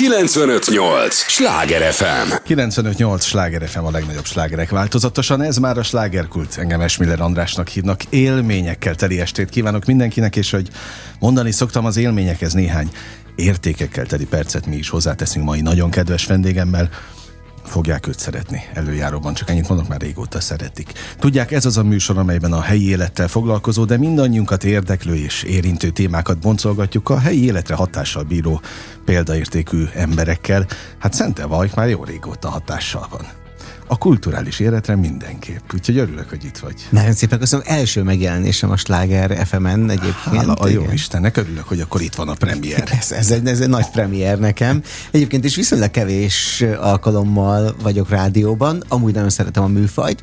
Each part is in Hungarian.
958! Sláger FM! 958! Sláger FM a legnagyobb slágerek változatosan. Ez már a slágerkult. Engem Esmiller Andrásnak hívnak. Élményekkel teli estét kívánok mindenkinek, és hogy mondani szoktam az élményekhez néhány értékekkel teli percet mi is hozzáteszünk mai nagyon kedves vendégemmel fogják őt szeretni. Előjáróban csak ennyit mondok, már régóta szeretik. Tudják, ez az a műsor, amelyben a helyi élettel foglalkozó, de mindannyiunkat érdeklő és érintő témákat boncolgatjuk a helyi életre hatással bíró példaértékű emberekkel. Hát Szente Vajk már jó régóta hatással van a kulturális életre mindenképp. Úgyhogy örülök, hogy itt vagy. Nagyon szépen köszönöm. Első megjelenésem a Sláger FM-en egyébként. Hála a jó Istennek, örülök, hogy akkor itt van a premier. Ez, ez, egy, ez egy nagy premier nekem. Egyébként is viszonylag kevés alkalommal vagyok rádióban, amúgy nagyon szeretem a műfajt,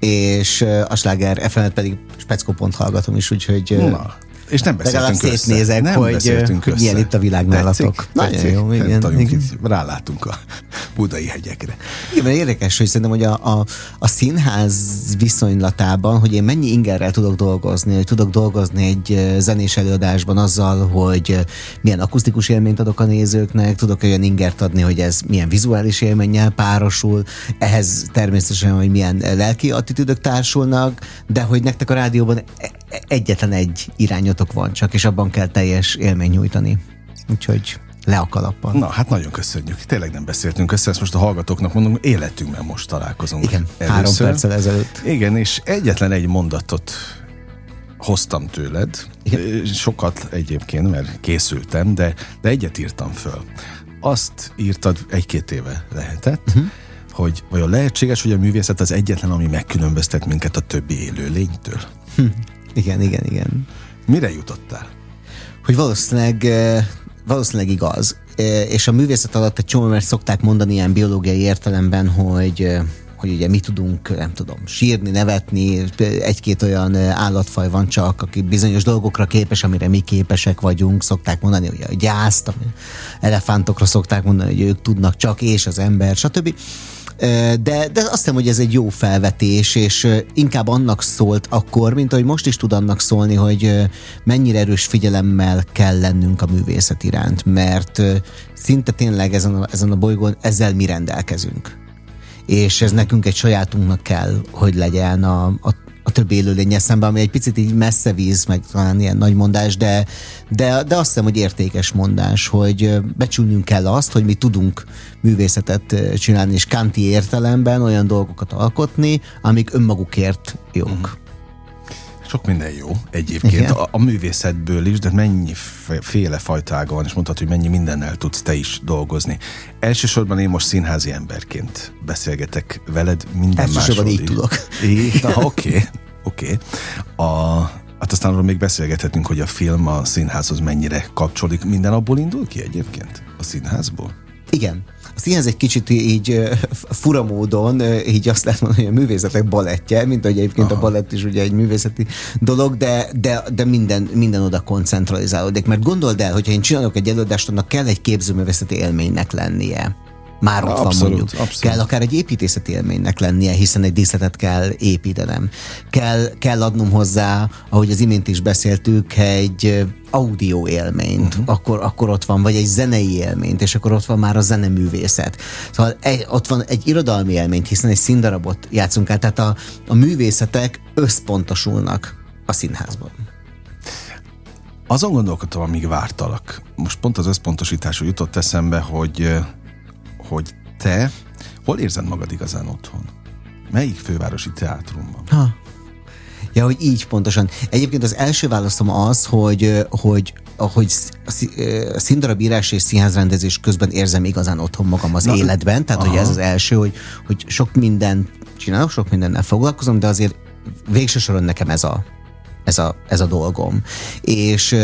és a Sláger FM-et pedig speckó.pont hallgatom is, úgyhogy Na. És nem beszéltünk Legalább össze. szétnézek, nem hogy, beszéltünk össze. milyen itt a világ nálatok. Nagyon jó, igen. igen. Rálátunk a budai hegyekre. Igen, mert érdekes, hogy szerintem, hogy a, a, a színház viszonylatában, hogy én mennyi ingerrel tudok dolgozni, hogy tudok dolgozni egy zenés előadásban azzal, hogy milyen akusztikus élményt adok a nézőknek, tudok olyan ingert adni, hogy ez milyen vizuális élménnyel párosul, ehhez természetesen, hogy milyen lelki attitűdök társulnak, de hogy nektek a rádióban egyetlen egy irányot feladatok van csak, és abban kell teljes élmény nyújtani. Úgyhogy le a kalappal. Na, hát nagyon köszönjük. Tényleg nem beszéltünk össze, ezt most a hallgatóknak mondom, életünkben most találkozunk. Igen, először. három perccel ezelőtt. Igen, és egyetlen egy mondatot hoztam tőled. Igen. Sokat egyébként, mert készültem, de, de egyet írtam föl. Azt írtad egy-két éve lehetett, uh-huh. hogy vajon lehetséges, hogy a művészet az egyetlen, ami megkülönböztet minket a többi élőlénytől? Hm. Igen, igen, igen. Mire jutottál? Hogy valószínűleg, valószínűleg igaz. És a művészet alatt egy csomó, mert szokták mondani ilyen biológiai értelemben, hogy hogy ugye mi tudunk, nem tudom, sírni, nevetni, egy-két olyan állatfaj van csak, aki bizonyos dolgokra képes, amire mi képesek vagyunk, szokták mondani, hogy a gyászt, elefántokra szokták mondani, hogy ők tudnak csak, és az ember, stb. De, de azt hiszem, hogy ez egy jó felvetés, és inkább annak szólt akkor, mint ahogy most is tud annak szólni, hogy mennyire erős figyelemmel kell lennünk a művészet iránt, mert szinte tényleg ezen a, ezen a bolygón ezzel mi rendelkezünk. És ez nekünk egy sajátunknak kell, hogy legyen a, a a többi élőlénye szemben, ami egy picit így messze víz, meg talán ilyen nagy mondás, de, de, de azt hiszem, hogy értékes mondás, hogy becsülnünk kell azt, hogy mi tudunk művészetet csinálni, és kanti értelemben olyan dolgokat alkotni, amik önmagukért jók. Uh-huh sok minden jó egyébként a, a művészetből is, de mennyi féle fajtága van, és mondhatod, hogy mennyi mindennel tudsz te is dolgozni. Elsősorban én most színházi emberként beszélgetek veled minden Elsősorban így tudok. Így, na oké, oké. Okay. A, hát aztán arról még beszélgethetünk, hogy a film a színházhoz mennyire kapcsolódik. Minden abból indul ki egyébként? A színházból? Igen. A színház egy kicsit így fura módon, így azt lehet mondani, hogy a művészetek balettje, mint ahogy egyébként Aha. a balett is ugye egy művészeti dolog, de, de, de minden, minden oda koncentralizálódik. Mert gondold el, hogyha én csinálok egy előadást, annak kell egy képzőművészeti élménynek lennie már ott abszolút, van mondjuk. Abszolút. Kell akár egy építészeti élménynek lennie, hiszen egy díszletet kell építenem. Kell, kell adnom hozzá, ahogy az imént is beszéltük, egy audio élményt, uh-huh. akkor, akkor ott van, vagy egy zenei élményt, és akkor ott van már a zeneművészet. Szóval egy, ott van egy irodalmi élményt, hiszen egy színdarabot játszunk el, tehát a, a művészetek összpontosulnak a színházban. Azon gondolkodtam, amíg vártalak. Most pont az összpontosítású jutott eszembe, hogy hogy te hol érzed magad igazán otthon? Melyik fővárosi teátrumban? Ha. Ja, hogy így pontosan. Egyébként az első válaszom az, hogy, hogy hogy színdarabírás és színházrendezés közben érzem igazán otthon magam az Na, életben, tehát aha. hogy ez az első, hogy, hogy sok minden csinálok, sok mindennel foglalkozom, de azért végső soron nekem ez a, ez a, ez a dolgom. És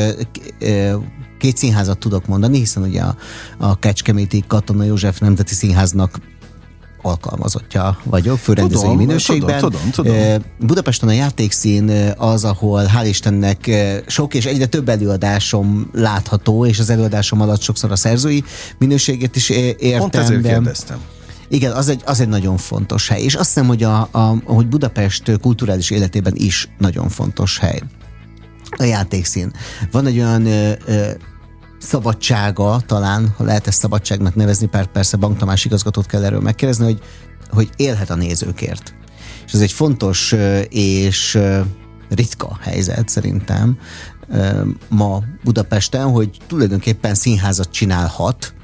két színházat tudok mondani, hiszen ugye a, a Kecskeméti Katona József Nemzeti Színháznak alkalmazottja vagyok, főrendezői tudom, minőségben. Tudom, tudom, tudom. Budapesten a játékszín az, ahol hál' Istennek sok és egyre több előadásom látható, és az előadásom alatt sokszor a szerzői minőséget is értem. Pont ezért kérdeztem. Igen, az egy, az egy nagyon fontos hely, és azt hiszem, hogy, a, a, hogy Budapest kulturális életében is nagyon fontos hely. A játékszín. Van egy olyan ö, ö, szabadsága, talán, ha lehet ezt szabadságnak nevezni, persze Bank Tamás igazgatót kell erről megkérdezni, hogy, hogy élhet a nézőkért. És ez egy fontos és ritka helyzet szerintem ma Budapesten, hogy tulajdonképpen színházat csinálhat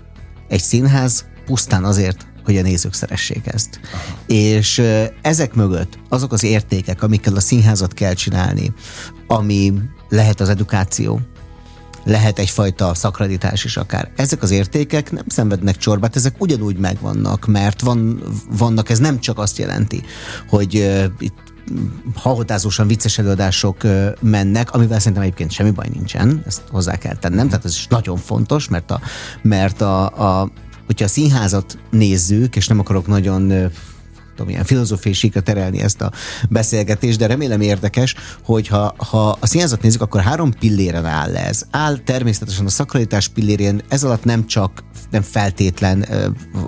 egy színház pusztán azért, hogy a nézők szeressék ezt. Aha. És ezek mögött azok az értékek, amikkel a színházat kell csinálni, ami lehet az edukáció, lehet egyfajta szakraditás is akár. Ezek az értékek nem szenvednek csorbát, ezek ugyanúgy megvannak, mert van, vannak, ez nem csak azt jelenti, hogy uh, itt hahotázósan vicces előadások uh, mennek, amivel szerintem egyébként semmi baj nincsen, ezt hozzá kell tennem, tehát ez is nagyon fontos, mert a, mert a, a hogyha a színházat nézzük, és nem akarok nagyon tudom, ilyen filozófiai síkra terelni ezt a beszélgetést, de remélem érdekes, hogy ha, ha a színházat nézzük, akkor három pilléren áll ez. Áll természetesen a szakralitás pillérén, ez alatt nem csak, nem feltétlen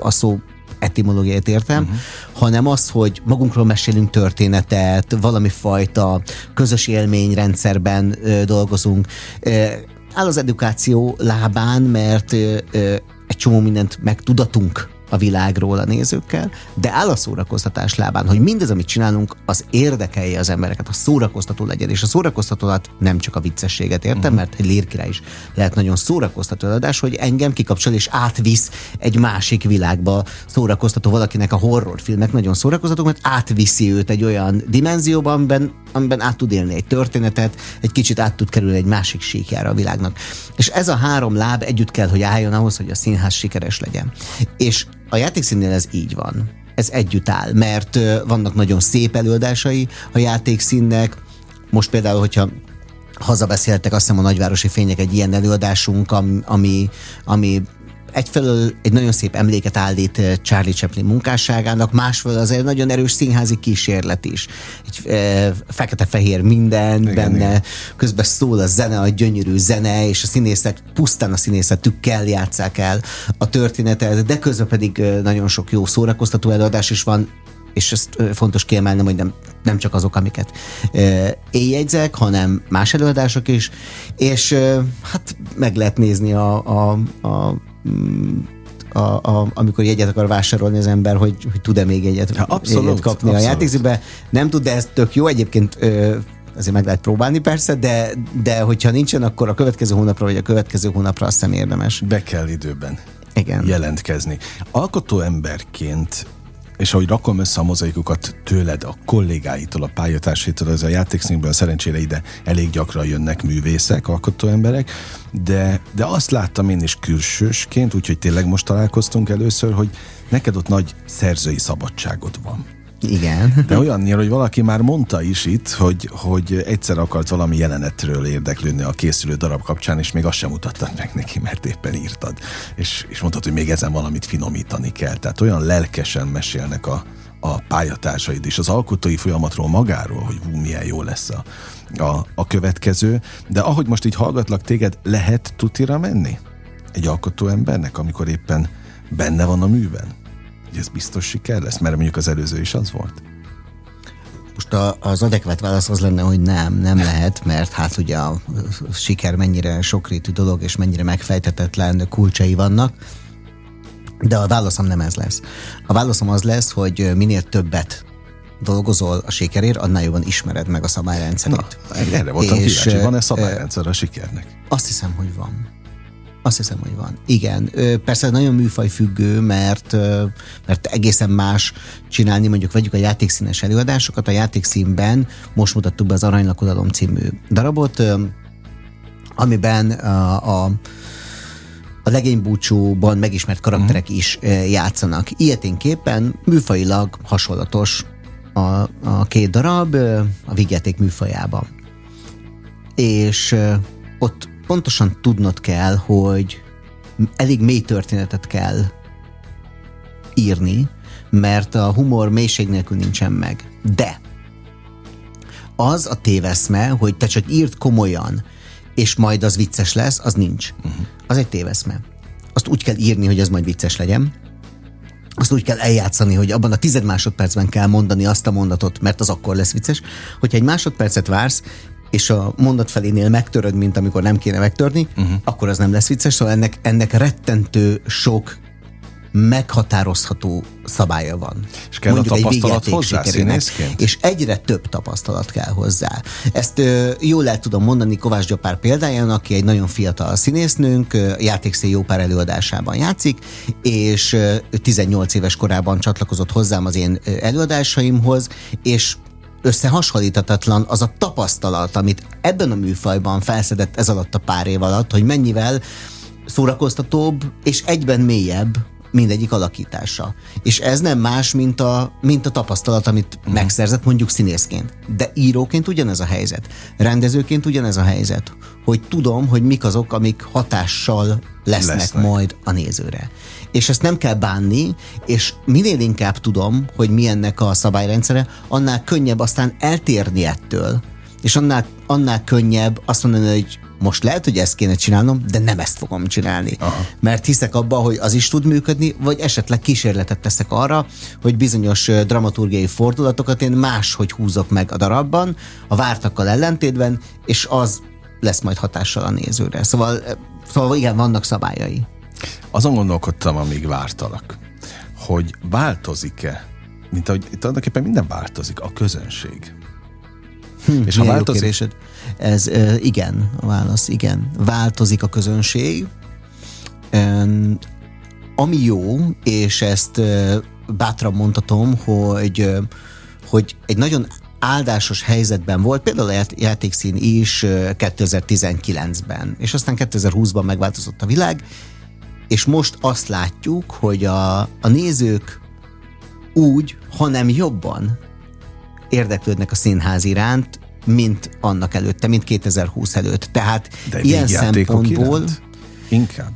a szó etimológiát értem, uh-huh. hanem az, hogy magunkról mesélünk történetet, valami fajta közös élményrendszerben ö, dolgozunk. Ö, áll az edukáció lábán, mert ö, ö, egy csomó mindent megtudatunk a világról a nézőkkel, de áll a szórakoztatás lábán, hogy mindez, amit csinálunk, az érdekelje az embereket, a szórakoztató legyen, és a szórakoztatóat nem csak a viccességet értem, uh-huh. mert egy lírkirá is lehet nagyon szórakoztató adás, hogy engem kikapcsol és átvisz egy másik világba szórakoztató valakinek a horrorfilmek nagyon szórakoztatók, mert átviszi őt egy olyan dimenzióba, amiben, amiben át tud élni egy történetet, egy kicsit át tud kerülni egy másik síkjára a világnak. És ez a három láb együtt kell, hogy álljon ahhoz, hogy a színház sikeres legyen. És a játékszínnél ez így van. Ez együtt áll, mert vannak nagyon szép előadásai a játékszínnek. Most például, hogyha hazabeszéltek, azt hiszem a Nagyvárosi Fények egy ilyen előadásunk, ami, ami egyfelől egy nagyon szép emléket állít eh, Charlie Chaplin munkásságának, másfelől az egy nagyon erős színházi kísérlet is. Egy e, fekete-fehér minden igen, benne, igen. közben szól a zene, a gyönyörű zene, és a színészek pusztán a színészetükkel játszák el a történetet, de közben pedig eh, nagyon sok jó szórakoztató előadás is van, és ezt fontos kiemelnem, hogy nem, nem csak azok, amiket én jegyzek, hanem más előadások is, és hát meg lehet nézni a, a, a a, a, amikor jegyet akar vásárolni az ember, hogy, hogy tud-e még egyet, ja, abszolút, jegyet kapni abszolút. a játékszínbe. Nem tud, de ez tök jó. Egyébként ö, azért meg lehet próbálni persze, de, de hogyha nincsen, akkor a következő hónapra vagy a következő hónapra azt nem érdemes. Be kell időben Igen. jelentkezni. Alkotó emberként és ahogy rakom össze a mozaikukat tőled, a kollégáitól, a pályatársaitól, ez a játékszínből szerencsére ide elég gyakran jönnek művészek, alkotó emberek, de, de azt láttam én is külsősként, úgyhogy tényleg most találkoztunk először, hogy neked ott nagy szerzői szabadságod van. Igen. De olyannyira, hogy valaki már mondta is itt, hogy, hogy egyszer akart valami jelenetről érdeklődni a készülő darab kapcsán, és még azt sem mutattad meg neki, mert éppen írtad. És, és mondtad, hogy még ezen valamit finomítani kell. Tehát olyan lelkesen mesélnek a, a pályatársaid is, az alkotói folyamatról magáról, hogy hú, milyen jó lesz a, a, a következő. De ahogy most így hallgatlak téged, lehet tutira menni? Egy alkotó embernek, amikor éppen benne van a műben? Hogy ez biztos siker lesz? Mert mondjuk az előző is az volt. Most a, az adekvát válasz az lenne, hogy nem, nem lehet, mert hát ugye a siker mennyire sokrétű dolog, és mennyire megfejtetetlen kulcsai vannak, de a válaszom nem ez lesz. A válaszom az lesz, hogy minél többet dolgozol a sikerért, annál jobban ismered meg a szabályrendszerét. Na, erre voltam és, kíváncsi, van-e szabályrendszer a sikernek? Azt hiszem, hogy van. Azt hiszem, hogy van. Igen. Persze nagyon műfaj függő, mert, mert egészen más csinálni, mondjuk vegyük a játékszínes előadásokat. A játékszínben most mutattuk be az Aranylakodalom című darabot, amiben a, a a legénybúcsúban megismert karakterek uh-huh. is játszanak. Ilyeténképpen műfajilag hasonlatos a, a két darab a vigyáték műfajában. És ott pontosan tudnod kell, hogy elég mély történetet kell írni, mert a humor mélység nélkül nincsen meg. De az a téveszme, hogy te csak írd komolyan, és majd az vicces lesz, az nincs. Uh-huh. Az egy téveszme. Azt úgy kell írni, hogy ez majd vicces legyen, azt úgy kell eljátszani, hogy abban a tized másodpercben kell mondani azt a mondatot, mert az akkor lesz vicces. Hogyha egy másodpercet vársz, és a mondat felénél megtöröd, mint amikor nem kéne megtörni, uh-huh. akkor az nem lesz vicces. Szóval ennek, ennek rettentő sok meghatározható szabálya van. És kell Mondjuk a tapasztalat hozzá színészként? És egyre több tapasztalat kell hozzá. Ezt ö, jól el tudom mondani Kovács Gyapár példáján, aki egy nagyon fiatal színésznőnk, játékszé jó pár előadásában játszik, és ö, 18 éves korában csatlakozott hozzám az én előadásaimhoz, és összehasonlíthatatlan az a tapasztalat, amit ebben a műfajban felszedett ez alatt a pár év alatt, hogy mennyivel szórakoztatóbb és egyben mélyebb mindegyik alakítása. És ez nem más, mint a, mint a tapasztalat, amit uh-huh. megszerzett mondjuk színészként. De íróként ugyanez a helyzet. Rendezőként ugyanez a helyzet. Hogy tudom, hogy mik azok, amik hatással lesznek, lesznek. majd a nézőre. És ezt nem kell bánni, és minél inkább tudom, hogy milyennek a szabályrendszere, annál könnyebb aztán eltérni ettől. És annál, annál könnyebb azt mondani, hogy most lehet, hogy ezt kéne csinálnom, de nem ezt fogom csinálni. Aha. Mert hiszek abba, hogy az is tud működni, vagy esetleg kísérletet teszek arra, hogy bizonyos dramaturgiai fordulatokat én máshogy húzok meg a darabban, a vártakkal ellentétben, és az lesz majd hatással a nézőre. Szóval, szóval igen, vannak szabályai. Azon gondolkodtam, amíg vártalak, hogy változik-e, mint ahogy itt tulajdonképpen minden változik, a közönség. Hm, és ha változik... Ez uh, igen, a válasz igen. Változik a közönség. Ami jó, és ezt uh, bátran mondhatom, hogy, hogy egy nagyon áldásos helyzetben volt, például a játékszín is 2019-ben, és aztán 2020-ban megváltozott a világ, és most azt látjuk, hogy a, a nézők úgy, hanem jobban érdeklődnek a színház iránt, mint annak előtte, mint 2020 előtt. Tehát De ilyen szempontból... Iránt? Inkább.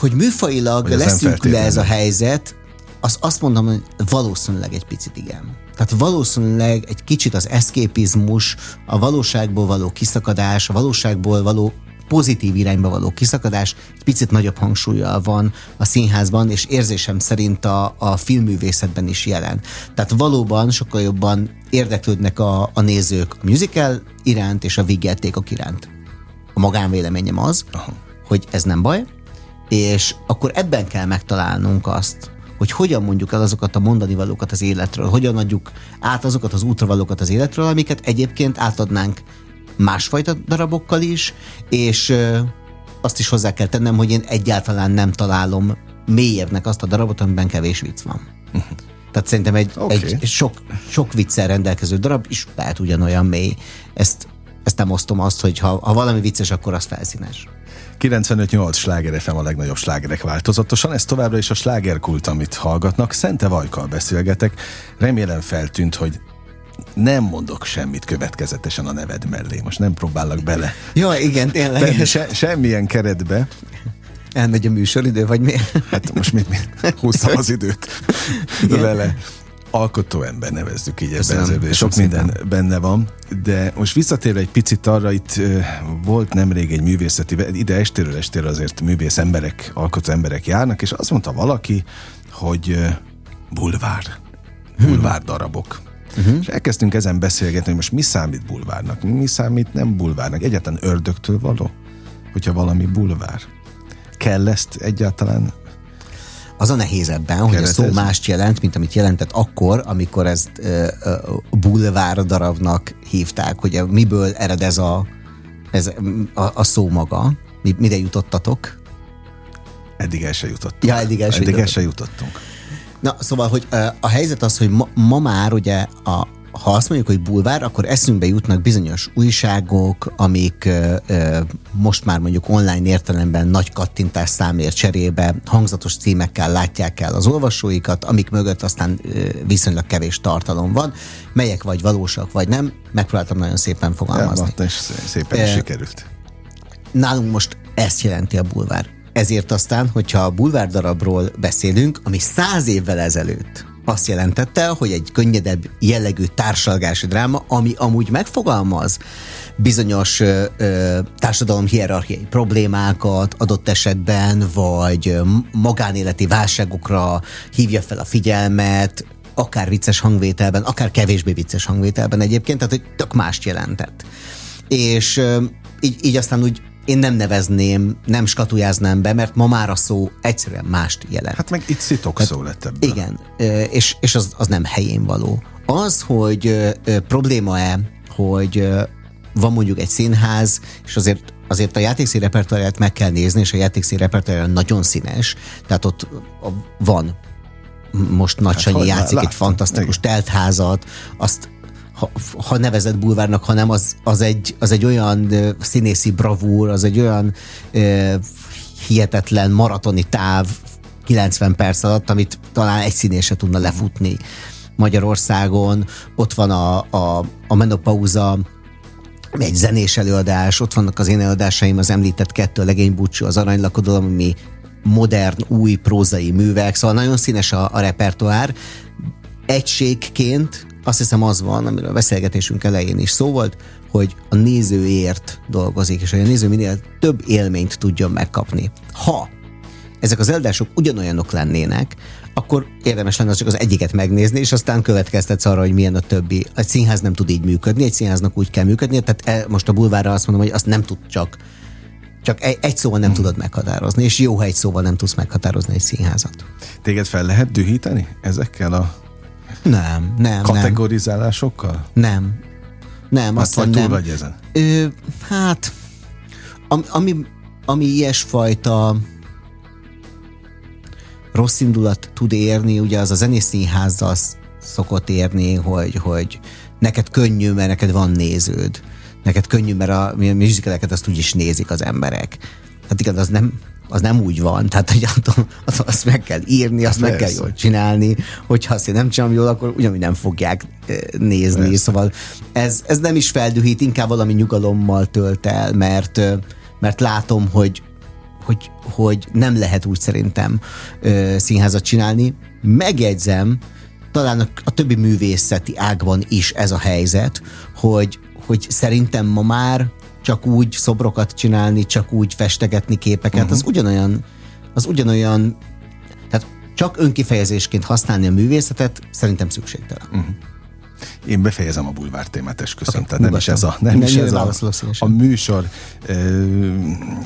Hogy műfajilag leszünk le ez a helyzet, az azt mondom, hogy valószínűleg egy picit igen. Tehát valószínűleg egy kicsit az eszképizmus, a valóságból való kiszakadás, a valóságból való pozitív irányba való kiszakadás egy picit nagyobb hangsúlyjal van a színházban, és érzésem szerint a, a filmművészetben is jelen. Tehát valóban sokkal jobban érdeklődnek a, a nézők a musical iránt és a vígjátékok iránt. A magánvéleményem az, Aha. hogy ez nem baj, és akkor ebben kell megtalálnunk azt, hogy hogyan mondjuk el azokat a mondani valókat az életről, hogyan adjuk át azokat az útravalókat az életről, amiket egyébként átadnánk másfajta darabokkal is, és azt is hozzá kell tennem, hogy én egyáltalán nem találom mélyebbnek azt a darabot, amiben kevés vicc van. Tehát szerintem egy, okay. egy sok, sok viccel rendelkező darab is lehet ugyanolyan mély. Ezt, ezt nem osztom azt, hogy ha, ha valami vicces, akkor az felszínes. 95-8 sláger FM a legnagyobb slágerek változatosan, ez továbbra is a slágerkult, amit hallgatnak. Szente Vajkal beszélgetek. Remélem feltűnt, hogy nem mondok semmit következetesen a neved mellé. Most nem próbálok bele. Jó, igen, tényleg. Se, semmilyen keretbe. Elmegy a műsoridő, vagy mi? Hát most mit, mit húztam az időt igen. vele. Alkotó ember nevezzük így ebben az Sok minden szépen. benne van, de most visszatérve egy picit arra, itt volt nemrég egy művészeti, ide estéről estéről azért művész emberek, alkotó emberek járnak, és azt mondta valaki, hogy bulvár, bulvár darabok. Uh-huh. És elkezdtünk ezen beszélgetni, hogy most mi számít bulvárnak, mi számít nem bulvárnak. Egyáltalán ördögtől való, hogyha valami bulvár. Kell ezt egyáltalán az a nehéz ebben, hogy a szó mást jelent, mint amit jelentett akkor, amikor ezt uh, uh, bulvár darabnak hívták, hogy miből ered ez a, ez a, a szó maga, mi, mire jutottatok? Eddig el se jutottunk. Ja, eddig el se, eddig el se jutottunk. Na, szóval, hogy a helyzet az, hogy ma, ma már ugye a, ha azt mondjuk, hogy bulvár, akkor eszünkbe jutnak bizonyos újságok, amik ö, ö, most már mondjuk online értelemben nagy kattintás számért cserébe hangzatos címekkel látják el az olvasóikat, amik mögött aztán ö, viszonylag kevés tartalom van, melyek vagy valósak, vagy nem. Megpróbáltam nagyon szépen fogalmazni. Ja, és szépen is sikerült. Nálunk most ezt jelenti a bulvár. Ezért aztán, hogyha a bulvár beszélünk, ami száz évvel ezelőtt azt jelentette, hogy egy könnyedebb jellegű társalgási dráma, ami amúgy megfogalmaz bizonyos ö, ö, társadalom hierarchiai problémákat adott esetben, vagy magánéleti válságokra hívja fel a figyelmet, akár vicces hangvételben, akár kevésbé vicces hangvételben egyébként, tehát hogy tök mást jelentett. És így, így aztán úgy én nem nevezném, nem skatujáznám be, mert ma már a szó egyszerűen mást jelent. Hát meg itt szitok hát, szó lett ebből. Igen, és, és az, az nem helyén való. Az, hogy probléma-e, hogy van mondjuk egy színház, és azért azért a játékszín repertoárját meg kell nézni, és a játékszín repertoárja nagyon színes, tehát ott van most Nagy hát, Sanyi játszik egy fantasztikus igen. teltházat, azt ha, ha nevezett bulvárnak, hanem az, az, egy, az egy olyan színészi bravúr, az egy olyan ö, hihetetlen maratoni táv 90 perc alatt, amit talán egy színés se tudna lefutni Magyarországon. Ott van a, a, a menopauza egy zenés előadás, ott vannak az én előadásaim, az említett kettő, a legénybúcsú, az aranylakodalom, ami modern, új prózai művek, szóval nagyon színes a, a repertoár. Egységként azt hiszem az van, amiről a beszélgetésünk elején is szó volt, hogy a nézőért dolgozik, és hogy a néző minél több élményt tudjon megkapni. Ha ezek az eldások ugyanolyanok lennének, akkor érdemes lenne csak az egyiket megnézni, és aztán következtetsz arra, hogy milyen a többi. Egy színház nem tud így működni, egy színháznak úgy kell működni, tehát e, most a bulvárra azt mondom, hogy azt nem tud csak csak egy, egy szóval nem hmm. tudod meghatározni, és jó, ha egy szóval nem tudsz meghatározni egy színházat. Téged fel lehet dühíteni ezekkel a nem, nem, kategorizálásokkal? Nem. Nem, azt vagy túl nem. vagy ezen? Ö, hát, ami, ami, ami ilyesfajta rossz indulat tud érni, ugye az a zenészínházzal szokott érni, hogy, hogy neked könnyű, mert neked van néződ. Neked könnyű, mert a, a musicaleket azt úgy is nézik az emberek. Hát igen, az nem, az nem úgy van, tehát hogy azt meg kell írni, azt Persze. meg kell jól csinálni, hogyha azt én nem csinálom jól, akkor ugyanúgy nem fogják nézni, Persze. szóval ez, ez nem is feldühít, inkább valami nyugalommal tölt el, mert, mert látom, hogy hogy, hogy nem lehet úgy szerintem ö, színházat csinálni. Megjegyzem, talán a, a többi művészeti ágban is ez a helyzet, hogy, hogy szerintem ma már csak úgy szobrokat csinálni, csak úgy festegetni képeket, uh-huh. az ugyanolyan, az ugyanolyan, tehát csak önkifejezésként használni a művészetet szerintem szükségtelen. Uh-huh. Én befejezem a bulvár témát, esküszöm. Okay, Tehát nem is ez a, nem is ez a, a műsor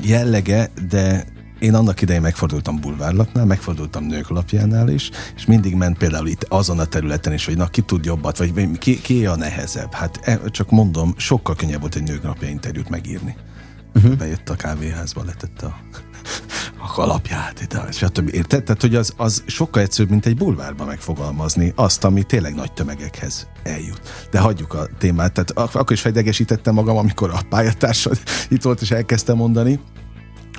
jellege, de én annak idején megfordultam bulvárlapnál, megfordultam nők lapjánál is, és mindig ment például itt azon a területen is, hogy na ki tud jobbat, vagy ki, ki a nehezebb. Hát e, csak mondom, sokkal könnyebb volt egy nők napja interjút megírni. Uh-huh. Bejött a kávéházba, letette a a kalapját, stb. Érted? Tehát, hogy az, az sokkal egyszerűbb, mint egy bulvárban megfogalmazni azt, ami tényleg nagy tömegekhez eljut. De hagyjuk a témát. Tehát akkor is fejdegesítettem magam, amikor a pályatársad itt volt, és elkezdtem mondani.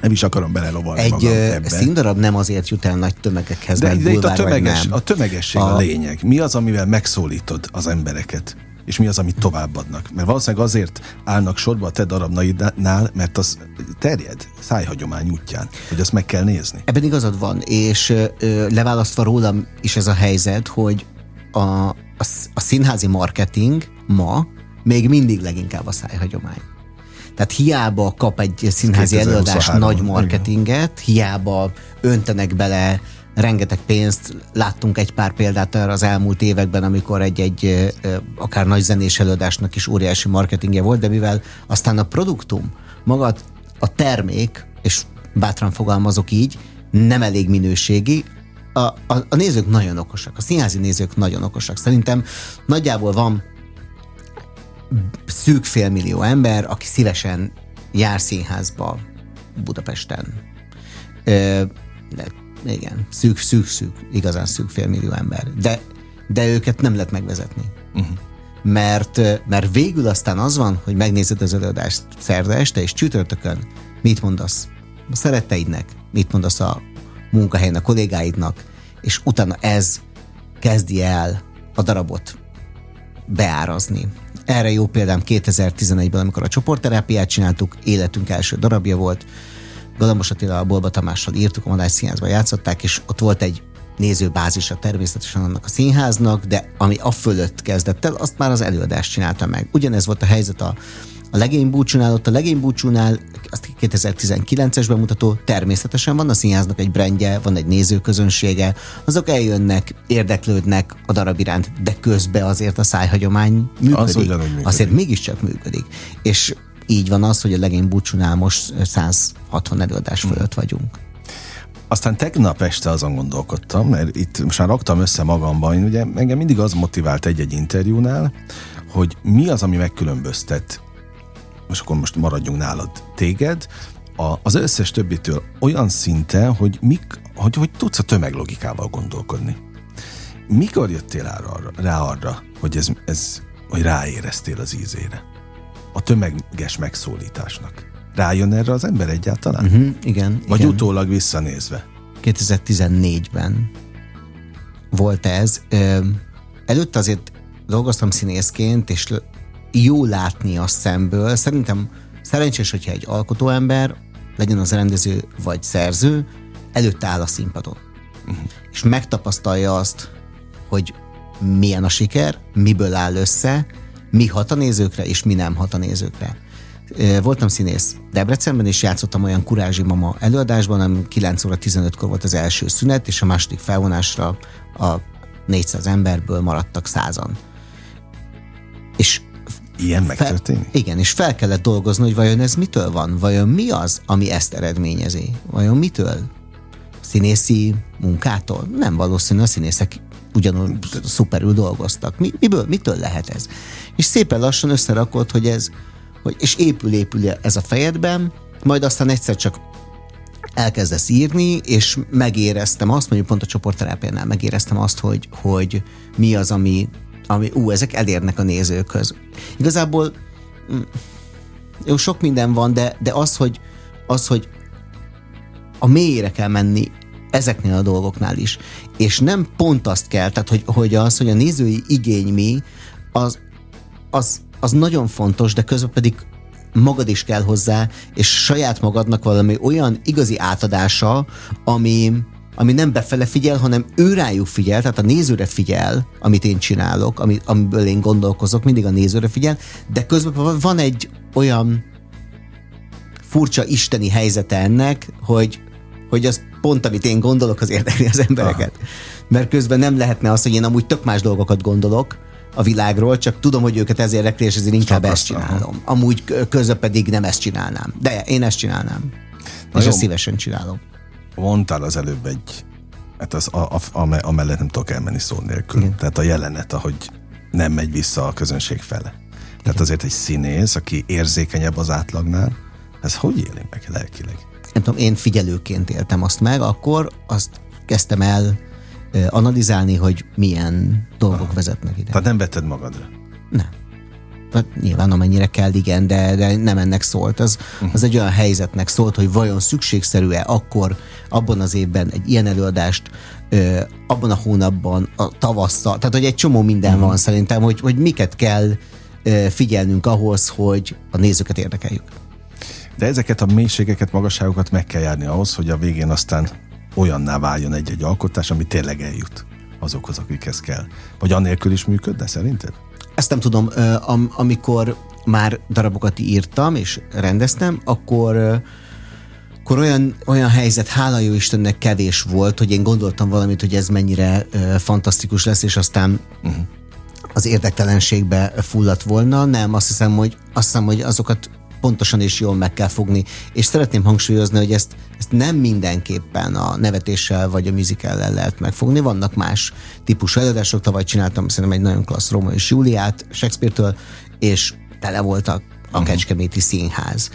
Nem is akarom belelovalni Egy magam színdarab nem azért jut el nagy tömegekhez, de, de itt a, tömeges, a tömegesség a... a lényeg. Mi az, amivel megszólítod az embereket? és mi az, amit továbbadnak. Mert valószínűleg azért állnak sorba a te darabnaidnál, mert az terjed szájhagyomány útján, hogy azt meg kell nézni. Ebben igazad van, és ö, leválasztva rólam is ez a helyzet, hogy a, a, a színházi marketing ma még mindig leginkább a szájhagyomány. Tehát hiába kap egy színházi előadás nagy marketinget, igen. hiába öntenek bele rengeteg pénzt, láttunk egy pár példát arra az elmúlt években, amikor egy-egy akár nagy zenés előadásnak is óriási marketingje volt, de mivel aztán a produktum, maga a termék, és bátran fogalmazok így, nem elég minőségi, a, a, a nézők nagyon okosak, a színházi nézők nagyon okosak. Szerintem nagyjából van szűk félmillió ember, aki szívesen jár színházba Budapesten. Ö, igen, szűk, szűk, szűk, igazán szűk félmillió ember. De, de őket nem lehet megvezetni. Uh-huh. Mert, mert végül aztán az van, hogy megnézed az előadást szerda este, és csütörtökön mit mondasz a szeretteidnek, mit mondasz a munkahelyen a kollégáidnak, és utána ez kezdi el a darabot beárazni. Erre jó példám 2011-ben, amikor a csoportterápiát csináltuk, életünk első darabja volt, Galambos Attila a Bolba Tamással írtuk, a Madács Színházban játszották, és ott volt egy nézőbázisa természetesen annak a színháznak, de ami a fölött kezdett el, azt már az előadást csinálta meg. Ugyanez volt a helyzet a, a legény búcsúnál, ott a legény búcsúnál, azt 2019-es bemutató, természetesen van a színháznak egy brandje, van egy nézőközönsége, azok eljönnek, érdeklődnek a darab iránt, de közben azért a szájhagyomány működik. Az működik. Azért mégiscsak működik. És így van az, hogy a legény búcsúnál most 160 előadás fölött vagyunk. Aztán tegnap este azon gondolkodtam, mert itt most már raktam össze magamban, én ugye engem mindig az motivált egy-egy interjúnál, hogy mi az, ami megkülönböztet, most akkor most maradjunk nálad, téged, a, az összes többitől olyan szinten, hogy, mik, hogy, hogy tudsz a tömeglogikával gondolkodni. Mikor jöttél rá arra, rá arra hogy, ez, ez, hogy ráéreztél az ízére? A tömeges megszólításnak. Rájön erre az ember egyáltalán? Uh-huh, igen. Vagy igen. utólag visszanézve? 2014-ben volt ez. Előtte azért dolgoztam színészként, és jó látni a szemből. Szerintem szerencsés, hogyha egy alkotóember, legyen az rendező vagy szerző, előtte áll a színpadon. Uh-huh. És megtapasztalja azt, hogy milyen a siker, miből áll össze, mi hat a nézőkre, és mi nem hat a nézőkre. Voltam színész Debrecenben, és játszottam olyan Kurázsi Mama előadásban, ami 9 óra 15-kor volt az első szünet, és a második felvonásra a 400 emberből maradtak százan. És Ilyen megtörténik? Fel, igen, és fel kellett dolgozni, hogy vajon ez mitől van? Vajon mi az, ami ezt eredményezi? Vajon mitől? Színészi munkától? Nem valószínű, a színészek ugyanúgy szuperül dolgoztak. Mi, miből, mitől lehet ez? És szépen lassan összerakott, hogy ez, hogy, és épül, épül ez a fejedben, majd aztán egyszer csak elkezdesz írni, és megéreztem azt, mondjuk pont a csoportterápiánál megéreztem azt, hogy, hogy mi az, ami, ami, ú, ezek elérnek a nézőkhöz. Igazából mm, jó, sok minden van, de, de az, hogy, az, hogy a mélyére kell menni ezeknél a dolgoknál is. És nem pont azt kell, tehát hogy, hogy az, hogy a nézői igény mi, az, az, az nagyon fontos, de közben pedig magad is kell hozzá, és saját magadnak valami olyan igazi átadása, ami, ami nem befele figyel, hanem ő rájuk figyel, tehát a nézőre figyel, amit én csinálok, ami, amiből én gondolkozok, mindig a nézőre figyel, de közben van egy olyan furcsa isteni helyzete ennek, hogy, hogy az pont, amit én gondolok, az érdekli az embereket. Aha. Mert közben nem lehetne az, hogy én amúgy tök más dolgokat gondolok, a világról, csak tudom, hogy őket ez érdekli, és ezért inkább ezt csinálom. Amúgy közben pedig nem ezt csinálnám. De én ezt csinálnám. Na és jó. ezt szívesen csinálom mondtál az előbb egy, hát az, a, a, a, amellett nem tudok elmenni szó nélkül. Igen. Tehát a jelenet, ahogy nem megy vissza a közönség fele. Tehát azért egy színész, aki érzékenyebb az átlagnál, ez hogy éli meg lelkileg? Nem tudom, én figyelőként éltem azt meg, akkor azt kezdtem el analizálni, hogy milyen dolgok Aha. vezetnek ide. Tehát nem vetted magadra? Nem hát nyilván amennyire kell, igen, de, de nem ennek szólt. Az, uh-huh. az egy olyan helyzetnek szólt, hogy vajon szükségszerű-e akkor abban az évben egy ilyen előadást ö, abban a hónapban, a tavasszal, tehát hogy egy csomó minden uh-huh. van szerintem, hogy, hogy miket kell ö, figyelnünk ahhoz, hogy a nézőket érdekeljük. De ezeket a mélységeket, magasságokat meg kell járni ahhoz, hogy a végén aztán olyanná váljon egy-egy alkotás, ami tényleg eljut azokhoz, akikhez kell. Vagy annélkül is működne szerinted? Ezt nem tudom, am, amikor már darabokat írtam és rendeztem, akkor akkor olyan, olyan helyzet, hála jó Istennek kevés volt, hogy én gondoltam valamit, hogy ez mennyire uh, fantasztikus lesz, és aztán uh-huh. az érdektelenségbe fulladt volna. Nem, azt hiszem, hogy, azt hiszem, hogy azokat pontosan és jól meg kell fogni. És szeretném hangsúlyozni, hogy ezt, ezt nem mindenképpen a nevetéssel vagy a musicallel lehet megfogni. Vannak más típusú előadások. Tavaly csináltam szerintem egy nagyon klassz Róma és Júliát Shakespeare-től, és tele voltak a uh-huh. Kecskeméti Színház.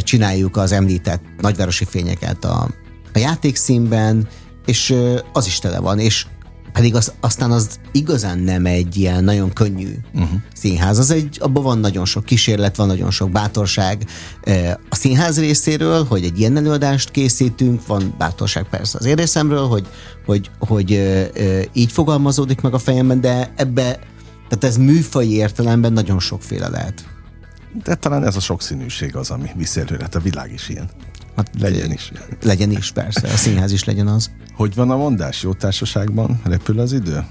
Csináljuk az említett nagyvárosi fényeket a, a játékszínben, és az is tele van, és pedig az, aztán az igazán nem egy ilyen nagyon könnyű uh-huh. színház. Az egy, abban van nagyon sok kísérlet, van nagyon sok bátorság. A színház részéről, hogy egy ilyen előadást készítünk, van bátorság persze az én részemről, hogy, hogy, hogy így fogalmazódik meg a fejemben, de ebbe, tehát ez műfai értelemben nagyon sokféle lehet. De talán ez a sokszínűség az, ami viszi előre, hát a világ is ilyen. Hát legyen is. Legyen is, persze. A színház is legyen az. Hogy van a mondás? Jó társaságban repül az idő?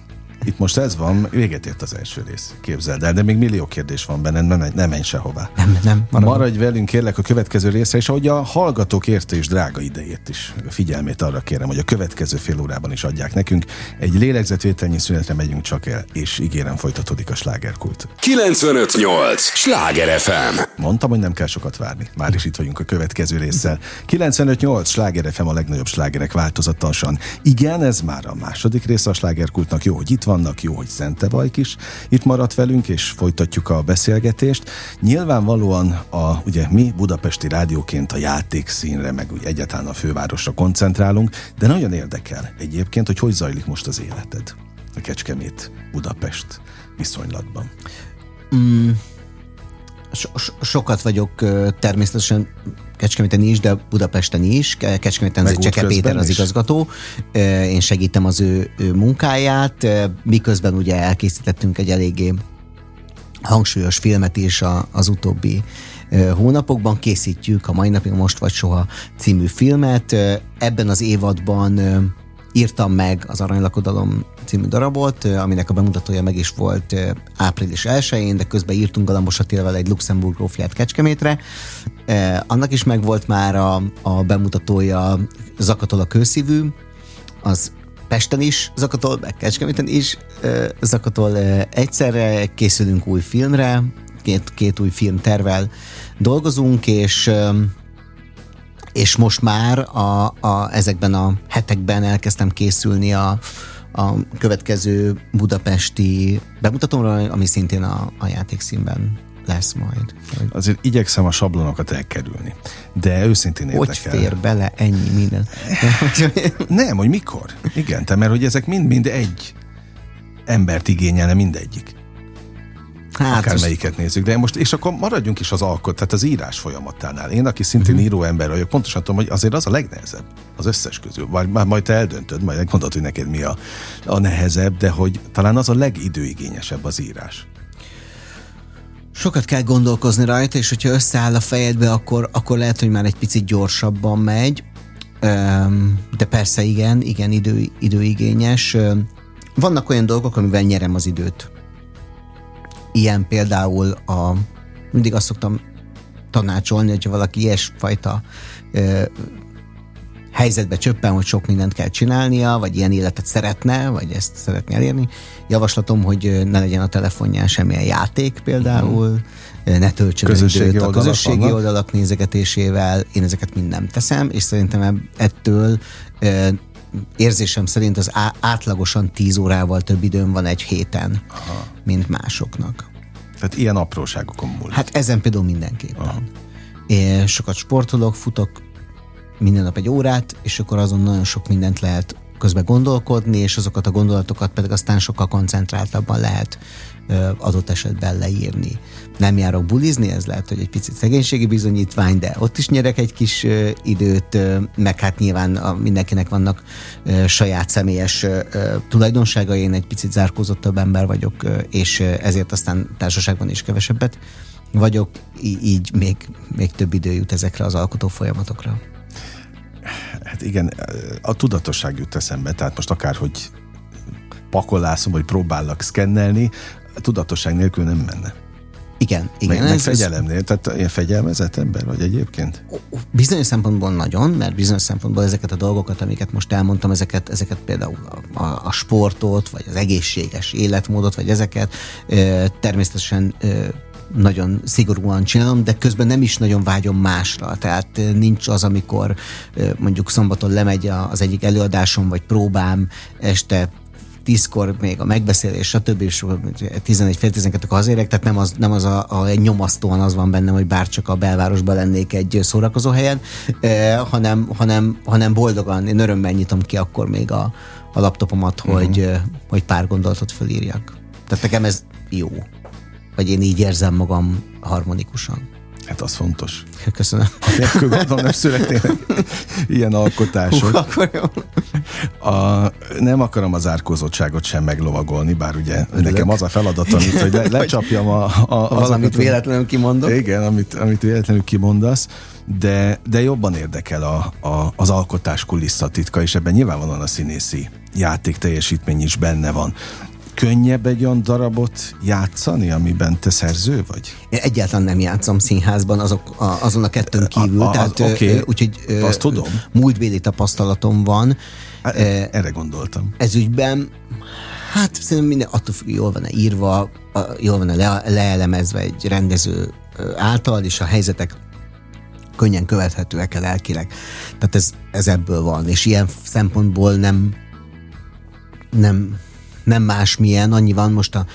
Itt most ez van, véget ért az első rész. Képzeld el, de még millió kérdés van benne, nem, nem menj sehová. Nem, nem. Maradj. Maradj velünk, kérlek, a következő részre, és ahogy a hallgatók érte és drága idejét is, figyelmét arra kérem, hogy a következő fél órában is adják nekünk. Egy lélegzetvételnyi szünetre megyünk csak el, és ígérem folytatódik a slágerkult. 958! Sláger FM! Mondtam, hogy nem kell sokat várni. Már is itt vagyunk a következő résszel. 958! Sláger FM a legnagyobb slágerek változatosan. Igen, ez már a második része a slágerkultnak. Jó, hogy itt vannak, jó, hogy Szentevajk is itt maradt velünk, és folytatjuk a beszélgetést. Nyilvánvalóan a, ugye mi budapesti rádióként a játékszínre, meg úgy egyáltalán a fővárosra koncentrálunk, de nagyon érdekel egyébként, hogy hogy zajlik most az életed a Kecskemét Budapest viszonylatban. Mm, so- so- sokat vagyok természetesen Kecskeméten is, de Budapesten is. Ke- Kecskeméten azért Cseke Péter az is? igazgató. Ö, Én segítem az ő, ő munkáját, miközben ugye elkészítettünk egy eléggé hangsúlyos filmet is a, az utóbbi hónapokban. Készítjük a mai napig Most vagy Soha című filmet. Ebben az évadban írtam meg az Aranylakodalom című darabot, aminek a bemutatója meg is volt április 1-én, de közben írtunk Galambos Attilával egy Luxemburg grófját Kecskemétre. Annak is megvolt már a, a bemutatója Zakatol a kőszívű, az Pesten is zakatol, meg Kecskeméten is zakatol egyszerre, készülünk új filmre, két, két új film tervel dolgozunk, és és most már a, a, ezekben a hetekben elkezdtem készülni a, a következő budapesti bemutatóra, ami szintén a, a játékszínben lesz majd. Hogy, Azért igyekszem a sablonokat elkerülni. De őszintén hogy érdekel. fér bele ennyi minden. Nem, hogy mikor? Igen, te, mert hogy ezek mind-mind egy embert igényelne mindegyik. Hát, Akármelyiket nézzük. De most, és akkor maradjunk is az alkot, tehát az írás folyamatánál. Én, aki szintén Mhm. író ember vagyok, pontosan tudom, hogy azért az a legnehezebb az összes közül. Majd, majd, majd te eldöntöd, majd megmondod, hogy neked mi a, a nehezebb, de hogy talán az a legidőigényesebb az írás. Sokat kell gondolkozni rajta, és hogyha összeáll a fejedbe, akkor, akkor lehet, hogy már egy picit gyorsabban megy. De persze igen, igen, idő, időigényes. Vannak olyan dolgok, amivel nyerem az időt. Ilyen például a... Mindig azt szoktam tanácsolni, hogyha valaki ilyesfajta ö, helyzetbe csöppen, hogy sok mindent kell csinálnia, vagy ilyen életet szeretne, vagy ezt szeretné elérni. Javaslatom, hogy ne legyen a telefonján semmilyen játék például, uh-huh. ne töltsön Közösségi időt a oldalak közösségi vannak? oldalak nézegetésével. Én ezeket mind nem teszem, és szerintem ettől érzésem szerint az á- átlagosan 10 órával több időm van egy héten, Aha. mint másoknak. Tehát ilyen apróságokon múlik. Hát ezen például mindenképpen. Én sokat sportolok, futok minden nap egy órát, és akkor azon nagyon sok mindent lehet közben gondolkodni, és azokat a gondolatokat pedig aztán sokkal koncentráltabban lehet adott esetben leírni. Nem járok bulizni, ez lehet, hogy egy picit szegénységi bizonyítvány, de ott is nyerek egy kis időt, meg hát nyilván mindenkinek vannak saját személyes tulajdonságai, én egy picit zárkózottabb ember vagyok, és ezért aztán társaságban is kevesebbet vagyok, így még, még több idő jut ezekre az alkotó folyamatokra. Hát igen, a tudatosság jut eszembe, tehát most akárhogy pakolászom, vagy próbálok szkennelni, tudatosság nélkül nem menne. Igen, igen. Meg, meg ez- ez- fegyelemnél, tehát ilyen fegyelmezett ember vagy egyébként? Bizonyos szempontból nagyon, mert bizonyos szempontból ezeket a dolgokat, amiket most elmondtam, ezeket, ezeket például a, a, a sportot, vagy az egészséges életmódot, vagy ezeket ö, természetesen ö, nagyon szigorúan csinálom, de közben nem is nagyon vágyom másra. Tehát nincs az, amikor mondjuk szombaton lemegy az egyik előadásom, vagy próbám, este tízkor még a megbeszélés, stb. és 11 fél 12 hazérek, tehát nem az, nem az a, a nyomasztóan az van bennem, hogy bárcsak a belvárosban lennék egy szórakozó helyen, eh, hanem, hanem, hanem boldogan, én örömmel nyitom ki akkor még a, a laptopomat, uh-huh. hogy, eh, hogy pár gondolatot fölírjak. Tehát nekem ez jó. Vagy én így érzem magam harmonikusan. Hát az fontos. Köszönöm. Nélkül gondolom nem születnének ilyen alkotások. Hú, akkor jó. A, nem akarom az árkózottságot sem meglovagolni, bár ugye nekem az a feladatom itt, hogy le, lecsapjam a, a, valamit azokat, véletlenül kimondok. Igen, amit, amit véletlenül kimondasz, de, de jobban érdekel a, a, az alkotás kulisszatitka, és ebben nyilvánvalóan a színészi játék teljesítmény is benne van. Könnyebb egy olyan darabot játszani, amiben te szerző vagy? Én egyáltalán nem játszom színházban azok, a, azon a kettőn kívül. A, a, tehát, okay. úgyhogy Azt tudom. múltbéli tapasztalatom van. Hát, erre gondoltam. Ez ügyben, hát szerintem minden attól függ, jól van-e írva, jól van-e le, leelemezve egy rendező által, és a helyzetek könnyen követhetőek el lelkileg. Tehát ez, ez ebből van, és ilyen szempontból nem nem, nem másmilyen, annyi van most a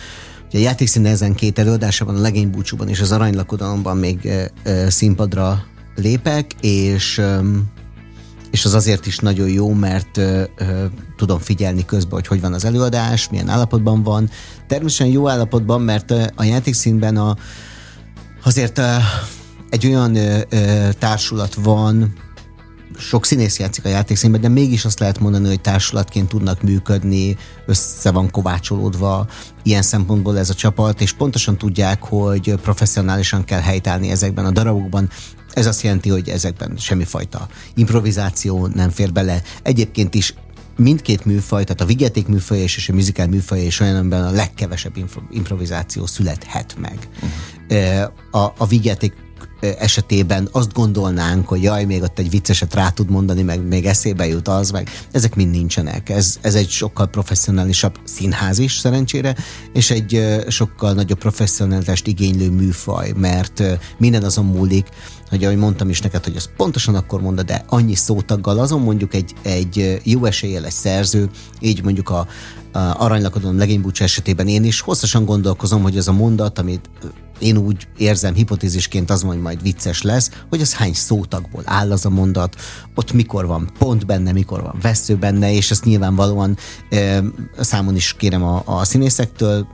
Ugye a játékszíne ezen két előadása van, a legénybúcsúban és az aranylakodalomban még e, e, színpadra lépek, és e, és az azért is nagyon jó, mert e, e, tudom figyelni közben, hogy hogy van az előadás, milyen állapotban van. Természetesen jó állapotban, mert a játékszínben a, azért e, egy olyan e, társulat van, sok színész játszik a játékszínben, de mégis azt lehet mondani, hogy társulatként tudnak működni, össze van kovácsolódva ilyen szempontból ez a csapat, és pontosan tudják, hogy professzionálisan kell helytállni ezekben a darabokban. Ez azt jelenti, hogy ezekben semmifajta improvizáció nem fér bele. Egyébként is mindkét műfaj, tehát a vigyáték műfaj és a műzikál műfaj és olyan, amiben a legkevesebb improvizáció születhet meg. Uh-huh. A, a vigyáték esetében azt gondolnánk, hogy jaj, még ott egy vicceset rá tud mondani, meg még eszébe jut az, meg ezek mind nincsenek. Ez, ez egy sokkal professzionálisabb színház is szerencsére, és egy sokkal nagyobb professzionalitást igénylő műfaj, mert minden azon múlik, hogy ahogy mondtam is neked, hogy azt pontosan akkor mondod, de annyi szótaggal, azon mondjuk egy, egy jó eséllyel egy szerző, így mondjuk a, a aranylakadon legénybúcs esetében én is hosszasan gondolkozom, hogy ez a mondat, amit én úgy érzem hipotézisként az, hogy majd vicces lesz, hogy az hány szótagból áll az a mondat, ott mikor van pont benne, mikor van vesző benne, és ezt nyilvánvalóan e, számon is kérem a, a színészektől,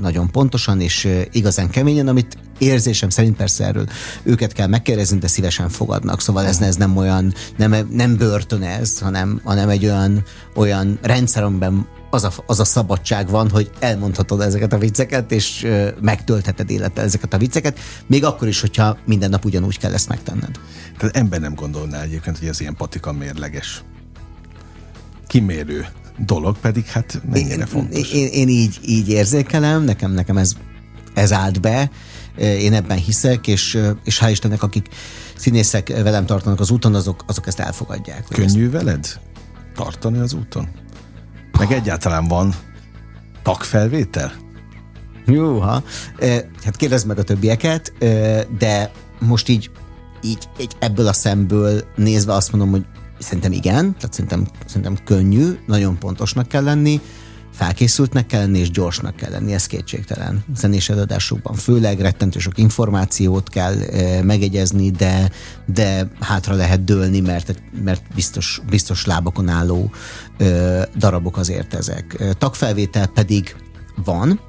nagyon pontosan és igazán keményen, amit érzésem szerint persze erről őket kell megkérdezni, de szívesen fogadnak. Szóval ez, ez nem olyan, nem, nem börtön ez, hanem, hanem egy olyan, olyan rendszer, amiben az a, az a szabadság van, hogy elmondhatod ezeket a vicceket, és ö, megtöltheted élettel ezeket a vicceket, még akkor is, hogyha minden nap ugyanúgy kell ezt megtenned. Tehát ember nem gondolná egyébként, hogy ez ilyen patika mérleges. Kimérő dolog, pedig hát mennyire én, fontos. Én, én így, így érzékelem, nekem, nekem ez, ez állt be, én ebben hiszek, és, és hál' Istennek, akik színészek velem tartanak az úton, azok, azok ezt elfogadják. Könnyű ezt... veled tartani az úton? Meg egyáltalán van tagfelvétel? Jóha. Hát kérdezd meg a többieket, de most így, így, így ebből a szemből nézve azt mondom, hogy szerintem igen, tehát szerintem, szerintem könnyű, nagyon pontosnak kell lenni, felkészültnek kell lenni, és gyorsnak kell lenni, ez kétségtelen. Zenés előadásokban főleg rettentő sok információt kell e, megegyezni, de, de hátra lehet dőlni, mert, mert biztos, biztos lábakon álló e, darabok azért ezek. Tagfelvétel pedig van,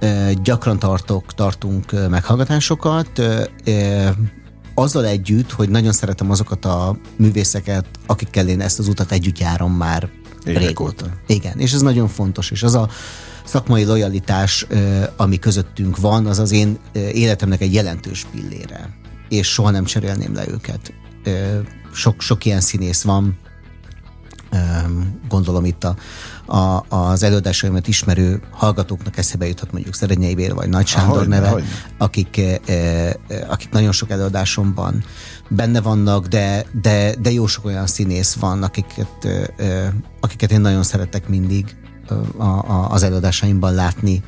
e, gyakran tartok, tartunk meghallgatásokat, e, azzal együtt, hogy nagyon szeretem azokat a művészeket, akikkel én ezt az utat együtt járom már Évek régóta. Óta. Igen, és ez nagyon fontos, és az a szakmai lojalitás, ami közöttünk van, az az én életemnek egy jelentős pillére, és soha nem cserélném le őket. Sok, sok ilyen színész van, gondolom itt a, a, az előadásaimat ismerő hallgatóknak eszebe juthat mondjuk Szerenyei Bél vagy Nagy Sándor Ahogy, neve, ahogy. Akik, akik nagyon sok előadásomban benne vannak, de, de, de jó sok olyan színész van, akiket, akiket én nagyon szeretek mindig a, a, az előadásaimban látni,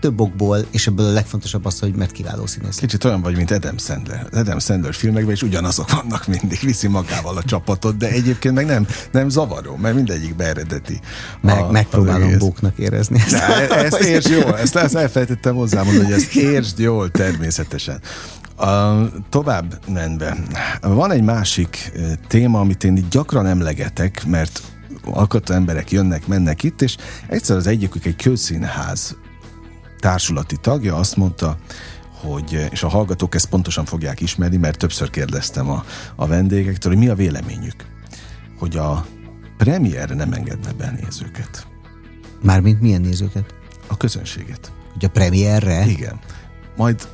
több okból, és ebből a legfontosabb az, hogy mert kiváló színész. Kicsit olyan vagy, mint Adam Sandler. Az Adam Sandler filmekben is ugyanazok vannak mindig, viszi magával a csapatot, de egyébként meg nem, nem zavaró, mert mindegyik beeredeti. Meg, a, megpróbálom bóknak érezni. Ezt, de, ezt értsd jól, ezt, ezt elfelejtettem hozzámondani, hogy ezt értsd jól természetesen. A, tovább menve, van egy másik téma, amit én gyakran emlegetek, mert alkotó emberek jönnek, mennek itt, és egyszer az egyikük egy kőszínház társulati tagja azt mondta, hogy, és a hallgatók ezt pontosan fogják ismerni, mert többször kérdeztem a, a vendégektől, hogy mi a véleményük, hogy a premier nem engedne be nézőket. Mármint milyen nézőket? A közönséget. Hogy a premierre? Igen. Majd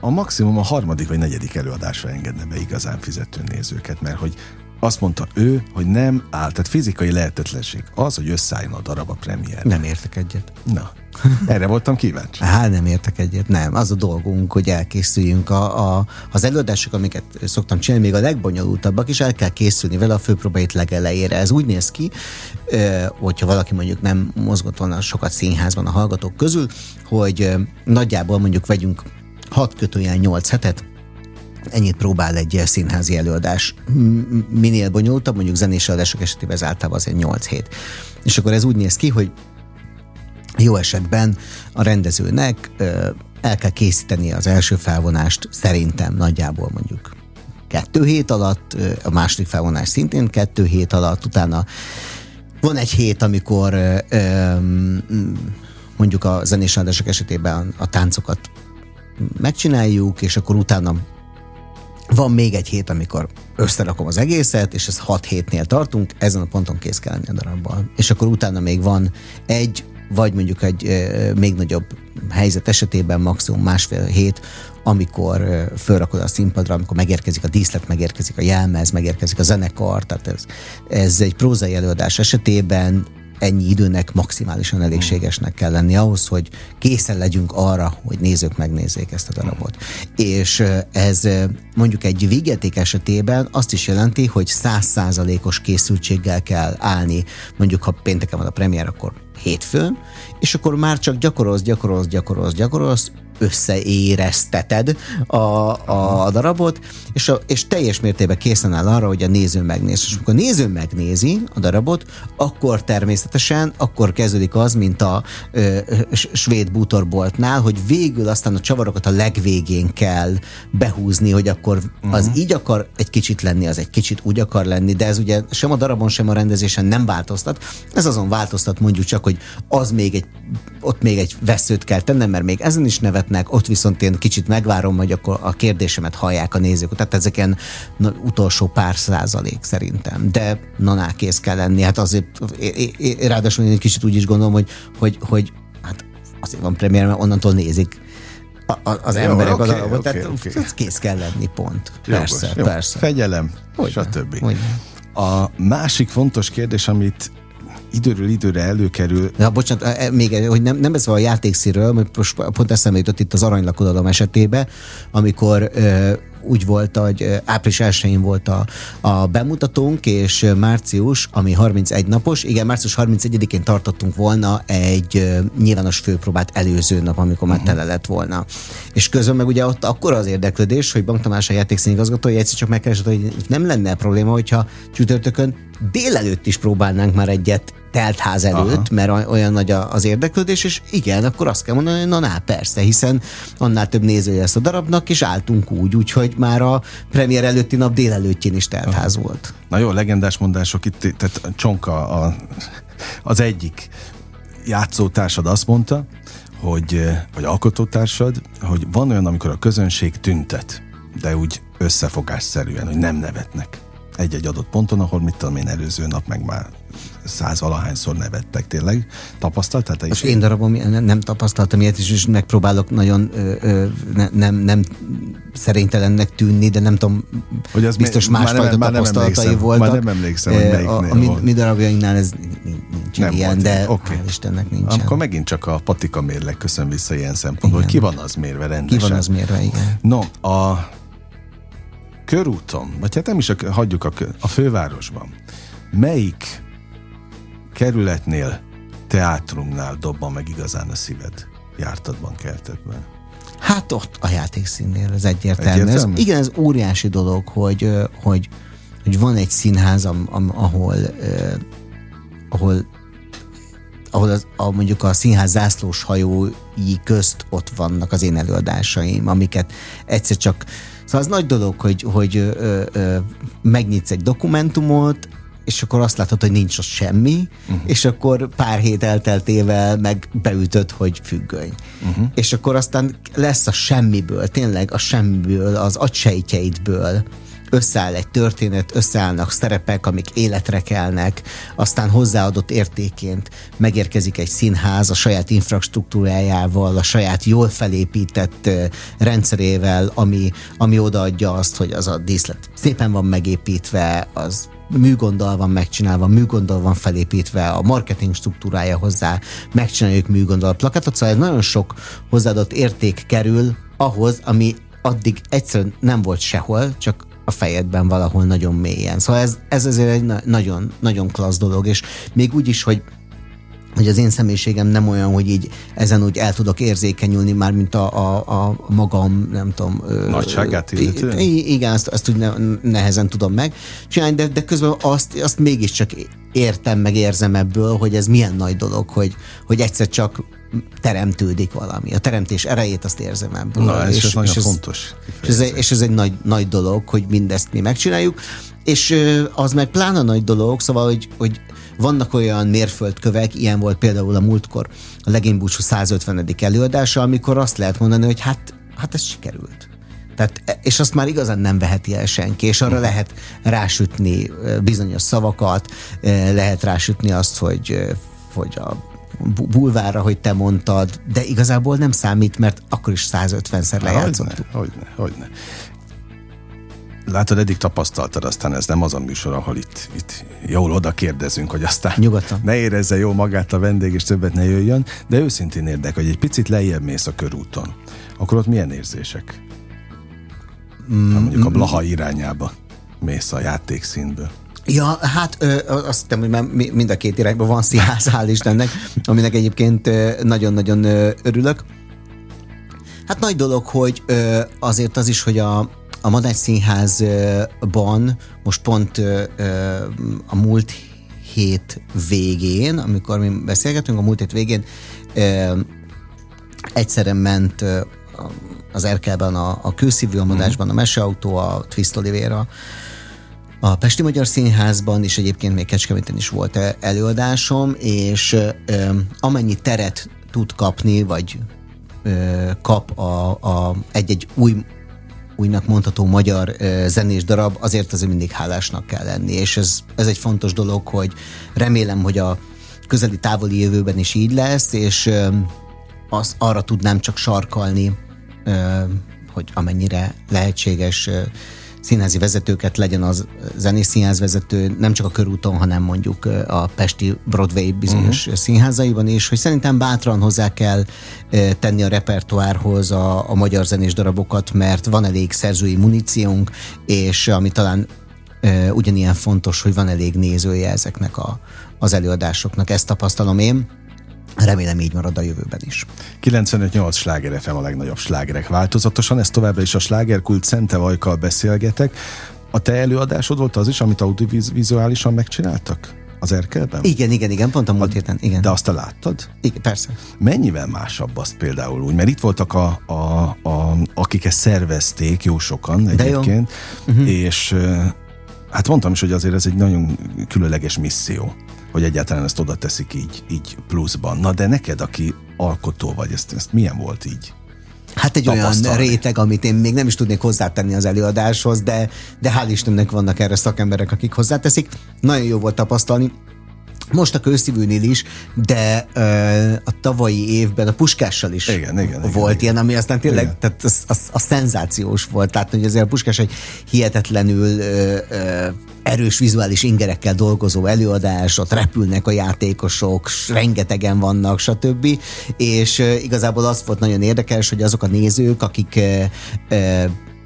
a maximum a harmadik vagy negyedik előadásra engedne be igazán fizető nézőket, mert hogy azt mondta ő, hogy nem áll, tehát fizikai lehetetlenség az, hogy összeálljon a darab a premier. Nem értek egyet. Na, erre voltam kíváncsi. Hát nem értek egyet, nem. Az a dolgunk, hogy elkészüljünk. A, a, az előadások, amiket szoktam csinálni, még a legbonyolultabbak is el kell készülni vele a főpróbait legelejére. Ez úgy néz ki, hogyha valaki mondjuk nem mozgott volna sokat színházban a hallgatók közül, hogy nagyjából mondjuk vegyünk 6 kötőjel 8 hetet, ennyit próbál egy színházi előadás. Minél bonyolultabb, mondjuk zenés előadások esetében ez általában azért 8 hét. És akkor ez úgy néz ki, hogy jó esetben a rendezőnek el kell készíteni az első felvonást szerintem nagyjából mondjuk kettő hét alatt, a második felvonás szintén kettő hét alatt, utána van egy hét, amikor mondjuk a zenés esetében a táncokat megcsináljuk, és akkor utána van még egy hét, amikor összerakom az egészet, és ez hat hétnél tartunk, ezen a ponton kész kell lenni a darabbal. És akkor utána még van egy, vagy mondjuk egy e, még nagyobb helyzet esetében maximum másfél hét, amikor e, fölrakod a színpadra, amikor megérkezik a díszlet, megérkezik a jelmez, megérkezik a zenekar, tehát ez, ez egy prózai előadás esetében ennyi időnek maximálisan elégségesnek kell lenni ahhoz, hogy készen legyünk arra, hogy nézők megnézzék ezt a darabot. És ez mondjuk egy végjáték esetében azt is jelenti, hogy százszázalékos készültséggel kell állni, mondjuk ha pénteken van a premier, akkor hétfőn, és akkor már csak gyakorolsz, gyakorolsz, gyakorolsz, gyakorolsz, összeérezteted a, a, darabot, és, a, és teljes mértékben készen áll arra, hogy a néző megnéz. És amikor a néző megnézi a darabot, akkor természetesen, akkor kezdődik az, mint a ö, svéd bútorboltnál, hogy végül aztán a csavarokat a legvégén kell behúzni, hogy akkor az uh-huh. így akar egy kicsit lenni, az egy kicsit úgy akar lenni, de ez ugye sem a darabon, sem a rendezésen nem változtat. Ez azon változtat mondjuk csak, hogy az még egy, ott még egy veszőt kell tennem, mert még ezen is nevet beszélgetnek, ott viszont én kicsit megvárom, hogy akkor a kérdésemet hallják a nézők. Tehát ezek ilyen na, utolsó pár százalék szerintem. De naná kész kell lenni. Hát azért, é, é, ráadásul én egy kicsit úgy is gondolom, hogy, hogy, hogy hát azért van premier, mert onnantól nézik a, a, az Jó, emberek okay, az alapot, okay, tehát okay. kész kell lenni, pont. Jogos, persze, jó. persze. Fegyelem, stb. A másik fontos kérdés, amit időről időre előkerül. Ja, bocsánat, e, e, még hogy nem, nem beszélve a játékszíről, most pont eszembe jutott itt az aranylakodalom esetében, amikor úgy volt, hogy április 1 volt a, a bemutatónk, és március, ami 31 napos, igen, március 31-én tartottunk volna egy nyilvános főpróbát előző nap, amikor már tele lett volna. És közben meg ugye ott akkor az érdeklődés, hogy Bank Tamás a játékszínigazgatója egyszer csak megkeresett, hogy nem lenne probléma, hogyha csütörtökön délelőtt is próbálnánk már egyet teltház előtt, Aha. mert olyan nagy az érdeklődés, és igen, akkor azt kell mondani, hogy na, na persze, hiszen annál több nézője lesz a darabnak, és álltunk úgy, úgyhogy már a premier előtti nap délelőttjén is teltház Aha. volt. Na jó, legendás mondások itt, tehát Csonka a, az egyik játszótársad azt mondta, hogy, vagy alkotótársad, hogy van olyan, amikor a közönség tüntet, de úgy összefogásszerűen, hogy nem nevetnek egy-egy adott ponton, ahol mit tudom én előző nap meg már száz valahányszor nevettek tényleg. Tapasztaltál te is? Most én darabom nem, nem tapasztaltam ilyet, és, és megpróbálok nagyon ö, ö, ne, nem, nem szerénytelennek tűnni, de nem tudom, hogy az biztos mi, másfajta már nem, tapasztalatai már voltak. Már nem emlékszem, hogy melyiknél a, a mi, mi darabjainknál ez nincs nem ilyen, volt, de okay. hál' Istennek nincs. Akkor megint csak a patika mérleg köszön vissza ilyen szempontból, hogy ki van az mérve rendesen. Ki van az mérve, igen. No, a körúton, vagy hát nem is a, hagyjuk a, a fővárosban, melyik kerületnél, teátrumnál dobban meg igazán a szíved? Jártadban, keltetben? Hát ott a játékszínnél, ez egyértelmű. egyértelmű? Ez, igen, ez óriási dolog, hogy, hogy, hogy van egy színház, ahol, eh, ahol ahol az, a, mondjuk a színház zászlós hajói közt ott vannak az én előadásaim, amiket egyszer csak Szóval az nagy dolog, hogy, hogy ö, ö, megnyitsz egy dokumentumot, és akkor azt látod, hogy nincs ott semmi, uh-huh. és akkor pár hét elteltével meg beütött, hogy függöny. Uh-huh. És akkor aztán lesz a semmiből, tényleg a semmiből, az agysejtjeidből összeáll egy történet, összeállnak szerepek, amik életre kelnek, aztán hozzáadott értéként megérkezik egy színház a saját infrastruktúrájával, a saját jól felépített rendszerével, ami, ami odaadja azt, hogy az a díszlet szépen van megépítve, az műgonddal van megcsinálva, műgonddal van felépítve, a marketing struktúrája hozzá, megcsináljuk műgonddal plakátot, szóval nagyon sok hozzáadott érték kerül ahhoz, ami addig egyszerűen nem volt sehol, csak a fejedben valahol nagyon mélyen. Szóval ez, ez azért egy nagyon, nagyon klassz dolog, és még úgy is, hogy hogy az én személyiségem nem olyan, hogy így ezen úgy el tudok érzékenyülni már, mint a, a, a magam, nem tudom... Nagyságát illetően? Igen, azt, azt úgy ne, nehezen tudom meg csinálni, de, de közben azt, azt mégiscsak értem, meg érzem ebből, hogy ez milyen nagy dolog, hogy, hogy egyszer csak teremtődik valami. A teremtés erejét azt érzem ebből. Na, ez és, ez nagyon és fontos. És ez, és ez egy nagy, nagy dolog, hogy mindezt mi megcsináljuk, és az meg plána nagy dolog, szóval, hogy, hogy vannak olyan mérföldkövek, ilyen volt például a múltkor a legénybúcsú 150. előadása, amikor azt lehet mondani, hogy hát, hát ez sikerült. Tehát, és azt már igazán nem veheti el senki, és arra lehet rásütni bizonyos szavakat, lehet rásütni azt, hogy, hogy a bulvára, hogy te mondtad, de igazából nem számít, mert akkor is 150-szer lejátszottuk. Hogyne, hogyne, hogyne. Látod, eddig tapasztaltad, aztán ez nem az a műsor, ahol itt, itt jól oda kérdezünk, hogy aztán Nyugodtan. ne érezze jó magát a vendég, és többet ne jöjjön, de őszintén érdek, hogy egy picit lejjebb mész a körúton, akkor ott milyen érzések? Mm, mondjuk a mm. Blaha irányába mész a játékszínből. Ja, hát ö, azt hiszem, hogy már mind a két irányban van színház, hál' Istennek, aminek egyébként nagyon-nagyon örülök. Hát nagy dolog, hogy ö, azért az is, hogy a, a Madács Színházban most pont ö, a múlt hét végén, amikor mi beszélgetünk, a múlt hét végén ö, egyszerre ment ö, az Erkelben a, a Kőszívű, a Madásban a Meseautó, a Twist Olivera, a Pesti Magyar Színházban, és egyébként még Kecskeméten is volt előadásom, és amennyi teret tud kapni, vagy kap a, a egy-egy új újnak mondható magyar zenés darab, azért azért mindig hálásnak kell lenni, és ez, ez egy fontos dolog, hogy remélem, hogy a közeli távoli jövőben is így lesz, és az, arra tudnám csak sarkalni, hogy amennyire lehetséges színházi vezetőket, legyen az zenész színház vezető, nem csak a körúton, hanem mondjuk a Pesti Broadway bizonyos uh-huh. színházaiban is, hogy szerintem bátran hozzá kell tenni a repertoárhoz a, a magyar zenés darabokat, mert van elég szerzői muníciónk, és ami talán ugyanilyen fontos, hogy van elég nézője ezeknek a, az előadásoknak. Ezt tapasztalom én Remélem így marad a jövőben is. 95-8 sláger FM a legnagyobb slágerek változatosan, ez továbbra is a slágerkult Szente Vajkal beszélgetek. A te előadásod volt az is, amit audiovizuálisan megcsináltak? Az Erkelben? Igen, igen, igen, pont a múlt héten, igen. De azt te láttad? Igen, persze. Mennyivel másabb azt például úgy? Mert itt voltak a, a, a akik ezt szervezték, jó sokan egyébként, jó. Uh-huh. és hát mondtam is, hogy azért ez egy nagyon különleges misszió hogy egyáltalán ezt oda teszik így, így pluszban. Na de neked, aki alkotó vagy, ezt, ezt milyen volt így? Hát egy olyan réteg, amit én még nem is tudnék hozzátenni az előadáshoz, de, de hál' Istennek vannak erre szakemberek, akik hozzáteszik. Nagyon jó volt tapasztalni. Most a kőszívűnél is, de ö, a tavalyi évben a Puskással is igen, igen, volt igen, ilyen, ami aztán tényleg igen. tehát az, az, az szenzációs volt. Tehát, hogy azért a Puskás egy hihetetlenül ö, ö, erős vizuális ingerekkel dolgozó előadás, ott repülnek a játékosok, rengetegen vannak, stb. És igazából az volt nagyon érdekes, hogy azok a nézők, akik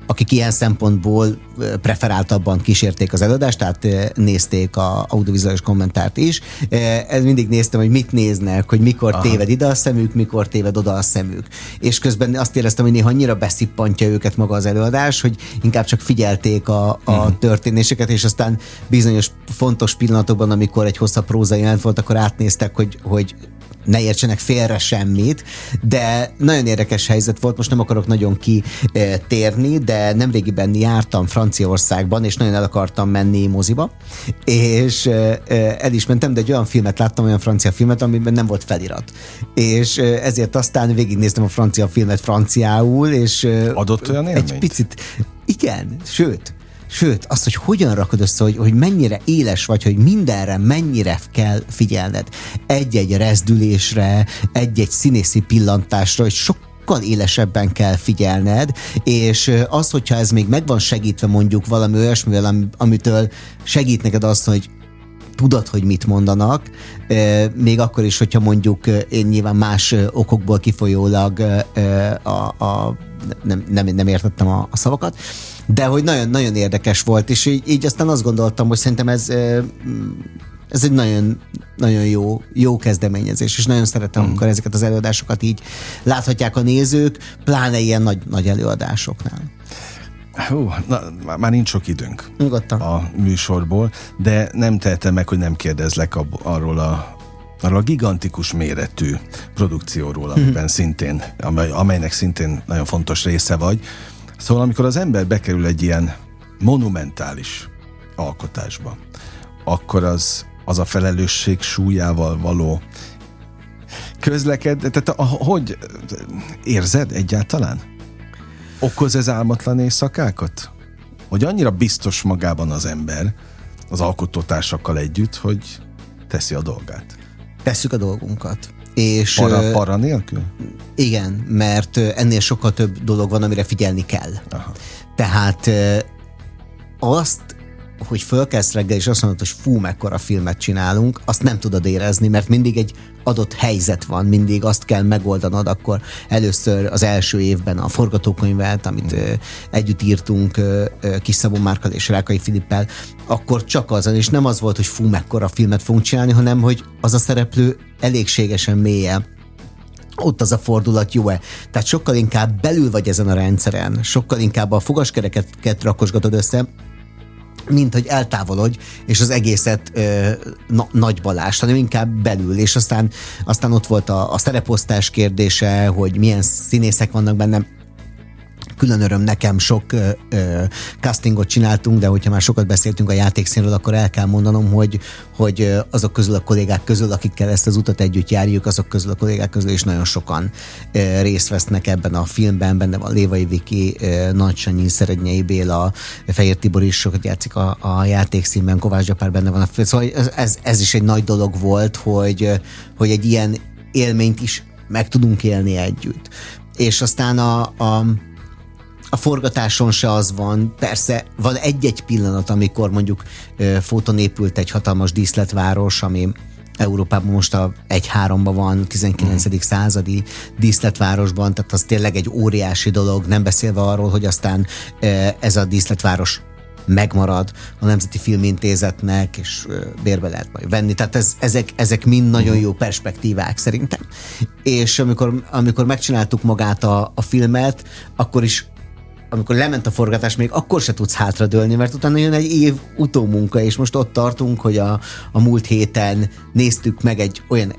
akik ilyen szempontból preferáltabban kísérték az előadást, tehát nézték a audiovizuális kommentárt is. Ez mindig néztem, hogy mit néznek, hogy mikor Aha. téved ide a szemük, mikor téved oda a szemük. És közben azt éreztem, hogy néha annyira beszippantja őket maga az előadás, hogy inkább csak figyelték a, a uh-huh. történéseket, és aztán bizonyos fontos pillanatokban, amikor egy hosszabb próza jelent volt, akkor átnéztek, hogy, hogy ne értsenek félre semmit, de nagyon érdekes helyzet volt, most nem akarok nagyon kitérni, de nemrégiben jártam Franciaországban, és nagyon el akartam menni moziba, és el is mentem, de egy olyan filmet láttam, olyan francia filmet, amiben nem volt felirat. És ezért aztán végignéztem a francia filmet franciául, és adott olyan élményt? Egy picit, igen, sőt, Sőt, azt, hogy hogyan rakod össze, hogy, hogy mennyire éles vagy, hogy mindenre mennyire kell figyelned. Egy-egy rezdülésre, egy-egy színészi pillantásra, hogy sok sokkal élesebben kell figyelned, és az, hogyha ez még meg van segítve mondjuk valami olyasmivel, amitől segít neked azt, hogy tudod, hogy mit mondanak, még akkor is, hogyha mondjuk én nyilván más okokból kifolyólag a, a, nem, nem, nem értettem a, a szavakat, de hogy nagyon, nagyon érdekes volt, és így, így aztán azt gondoltam, hogy szerintem ez ez egy nagyon, nagyon jó, jó kezdeményezés, és nagyon szeretem, mm. amikor ezeket az előadásokat így láthatják a nézők, pláne ilyen nagy, nagy előadásoknál. Hú, na, már nincs sok időnk Nyugodtan. a műsorból, de nem tehetem meg, hogy nem kérdezlek ab, arról a arról a gigantikus méretű produkcióról, amiben mm. szintén, amely, amelynek szintén nagyon fontos része vagy. Szóval amikor az ember bekerül egy ilyen monumentális alkotásba, akkor az, az a felelősség súlyával való közleked, tehát a, hogy érzed egyáltalán? Okoz ez álmatlan éjszakákat? Hogy annyira biztos magában az ember, az alkotótársakkal együtt, hogy teszi a dolgát. Tesszük a dolgunkat. És, para, para nélkül? Igen, mert ennél sokkal több dolog van, amire figyelni kell. Aha. Tehát azt hogy fölkelsz reggel, és azt mondod, hogy fú, mekkora filmet csinálunk, azt nem tudod érezni, mert mindig egy adott helyzet van, mindig azt kell megoldanod, akkor először az első évben a forgatókönyvet, amit ö, együtt írtunk ö, ö, Kis Szabó Márkal és Rákai Filippel, akkor csak azon, és nem az volt, hogy fú, mekkora filmet fogunk csinálni, hanem hogy az a szereplő elégségesen mélye, ott az a fordulat jó-e. Tehát sokkal inkább belül vagy ezen a rendszeren, sokkal inkább a fogaskereket rakosgatod össze, mint hogy eltávolodj, és az egészet ö, na, nagy balás, hanem inkább belül, és aztán, aztán ott volt a, a szereposztás kérdése, hogy milyen színészek vannak bennem, külön öröm nekem, sok ö, ö, castingot csináltunk, de hogyha már sokat beszéltünk a játékszínről, akkor el kell mondanom, hogy, hogy azok közül a kollégák közül, akikkel ezt az utat együtt járjuk, azok közül a kollégák közül is nagyon sokan ö, részt vesznek ebben a filmben, benne van Lévai Viki, ö, Nagy Sanyi, Szerednyei Béla, Fehér Tibor is sokat játszik a, a játékszínben, Kovács Gyapár benne van a. Szóval ez, ez is egy nagy dolog volt, hogy, hogy egy ilyen élményt is meg tudunk élni együtt. És aztán a, a a forgatáson se az van. Persze van egy-egy pillanat, amikor mondjuk foton épült egy hatalmas díszletváros, ami Európában most a 1-3-ban van, 19. Mm. századi díszletvárosban, tehát az tényleg egy óriási dolog, nem beszélve arról, hogy aztán ez a díszletváros megmarad a Nemzeti Filmintézetnek, és bérbe lehet majd venni. Tehát ez, ezek, ezek mind nagyon mhm. jó perspektívák szerintem. És amikor, amikor megcsináltuk magát a, a filmet, akkor is amikor lement a forgatás, még akkor se tudsz hátradőlni, mert utána jön egy év utómunka, és most ott tartunk, hogy a, a múlt héten néztük meg egy olyan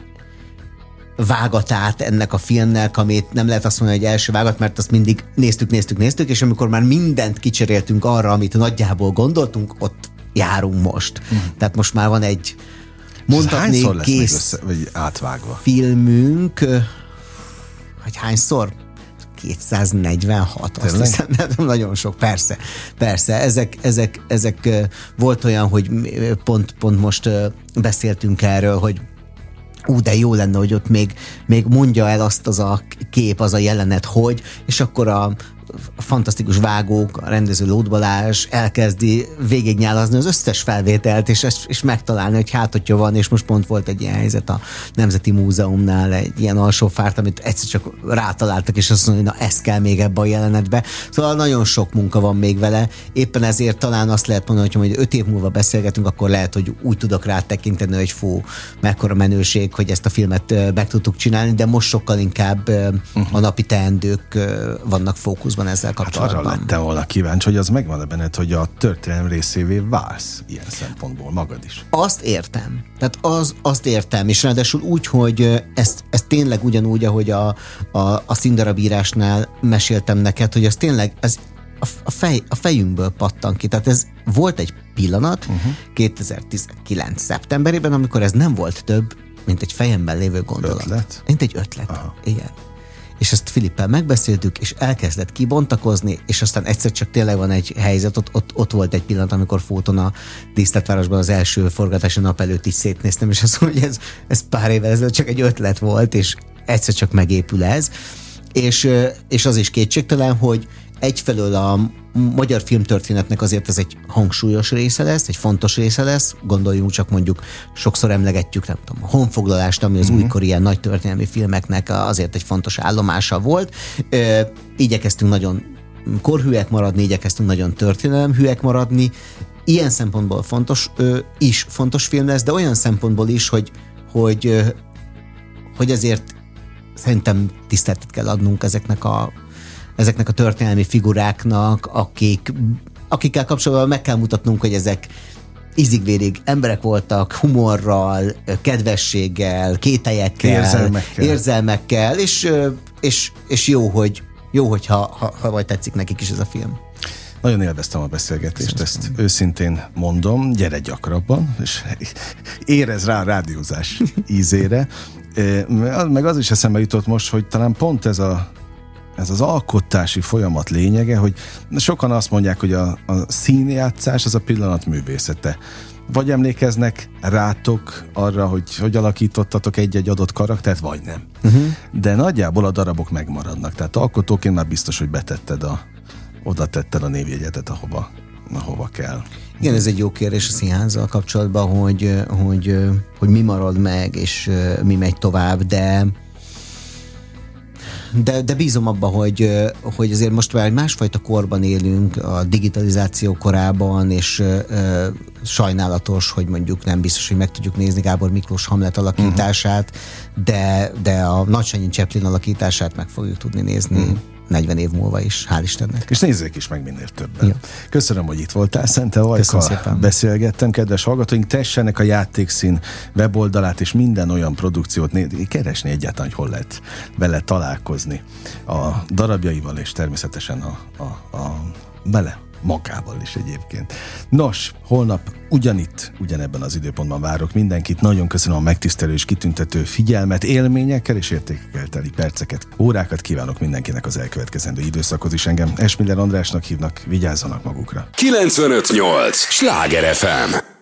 vágatát ennek a filmnek, amit nem lehet azt mondani, hogy első vágat, mert azt mindig néztük, néztük, néztük, és amikor már mindent kicseréltünk arra, amit nagyjából gondoltunk, ott járunk most. Uh-huh. Tehát most már van egy mondhatni kész össze, vagy átvágva? filmünk, hogy hányszor? 246, azt hiszem, nem, nagyon sok, persze, persze, ezek, ezek, ezek volt olyan, hogy pont, pont most beszéltünk erről, hogy ú, de jó lenne, hogy ott még, még mondja el azt az a kép, az a jelenet, hogy, és akkor a, a fantasztikus vágók, a rendező Lód Balázs elkezdi végignyálazni az összes felvételt, és, és megtalálni, hogy hát, hogyha van, és most pont volt egy ilyen helyzet a Nemzeti Múzeumnál, egy ilyen alsófárt, amit egyszer csak rátaláltak, és azt mondja, na ez kell még ebbe a jelenetbe. Szóval nagyon sok munka van még vele, éppen ezért talán azt lehet mondani, hogy majd öt év múlva beszélgetünk, akkor lehet, hogy úgy tudok rá tekinteni, hogy fú, mekkora menőség, hogy ezt a filmet meg tudtuk csinálni, de most sokkal inkább uh-huh. a napi teendők vannak fókuszban van ezzel kapcsolatban. Hát arra lettem volna kíváncsi, hogy az megvan-e benned, hogy a történelem részévé válsz ilyen szempontból magad is. Azt értem. Tehát az, azt értem, és ráadásul úgy, hogy ezt, ezt tényleg ugyanúgy, ahogy a, a, a színdarabírásnál meséltem neked, hogy az tényleg ez a, a, fej, a fejünkből pattan ki. Tehát ez volt egy pillanat uh-huh. 2019. szeptemberében, amikor ez nem volt több, mint egy fejemben lévő gondolat. Ötlet? Mint egy ötlet. Aha. Igen és ezt Filippel megbeszéltük, és elkezdett kibontakozni, és aztán egyszer csak tényleg van egy helyzet, ott, ott, ott volt egy pillanat, amikor Fóton a díszletvárosban az első forgatási nap előtt is szétnéztem, és azt mondom, hogy ez, ez pár évvel ezelőtt csak egy ötlet volt, és egyszer csak megépül ez. És, és az is kétségtelen, hogy egyfelől a magyar filmtörténetnek azért ez egy hangsúlyos része lesz, egy fontos része lesz. Gondoljunk csak mondjuk, sokszor emlegetjük, nem tudom, a honfoglalást, ami az uh-huh. újkor ilyen nagy történelmi filmeknek azért egy fontos állomása volt. Ö, igyekeztünk nagyon korhűek maradni, igyekeztünk nagyon történelemhűek maradni. Ilyen szempontból fontos, ö, is fontos film lesz, de olyan szempontból is, hogy, hogy, ö, hogy azért szerintem tiszteltet kell adnunk ezeknek a ezeknek a történelmi figuráknak, akik, akikkel kapcsolatban meg kell mutatnunk, hogy ezek izigvérig emberek voltak, humorral, kedvességgel, kételyekkel, érzelmekkel, érzelmekkel és, és, és jó, hogy jó, hogyha ha, ha vagy tetszik nekik is ez a film. Nagyon élveztem a beszélgetést, Köszönöm. ezt őszintén mondom, gyere gyakrabban, és érez rá a rádiózás ízére. Meg az is eszembe jutott most, hogy talán pont ez a ez az alkotási folyamat lényege, hogy sokan azt mondják, hogy a, a színjátszás az a pillanat művészete. Vagy emlékeznek rátok arra, hogy hogy alakítottatok egy-egy adott karaktert, vagy nem. Uh-huh. De nagyjából a darabok megmaradnak. Tehát alkotóként már biztos, hogy betetted a, oda tetted a névjegyetet, ahova, ahova kell. Igen, ez egy jó kérdés a színházzal kapcsolatban, hogy, hogy, hogy mi marad meg, és mi megy tovább, de de, de bízom abba, hogy, hogy azért most már egy másfajta korban élünk, a digitalizáció korában, és ö, sajnálatos, hogy mondjuk nem biztos, hogy meg tudjuk nézni Gábor Miklós Hamlet alakítását, uh-huh. de, de a Nagysanyi Cseplin alakítását meg fogjuk tudni nézni. Uh-huh 40 év múlva is, hál' Istennek. És nézzék is meg minél többen. Ja. Köszönöm, hogy itt voltál, Szente Vajka. Beszélgettem, kedves hallgatóink, tessenek a játékszín weboldalát és minden olyan produkciót né- keresni egyáltalán, hogy hol lehet vele találkozni a darabjaival, és természetesen a, a, a bele magával is egyébként. Nos, holnap ugyanitt, ugyanebben az időpontban várok mindenkit. Nagyon köszönöm a megtisztelő és kitüntető figyelmet, élményekkel és értékekkel teli perceket, órákat kívánok mindenkinek az elkövetkezendő időszakhoz is. Engem Esmiller Andrásnak hívnak, vigyázzanak magukra. 958! Sláger FM!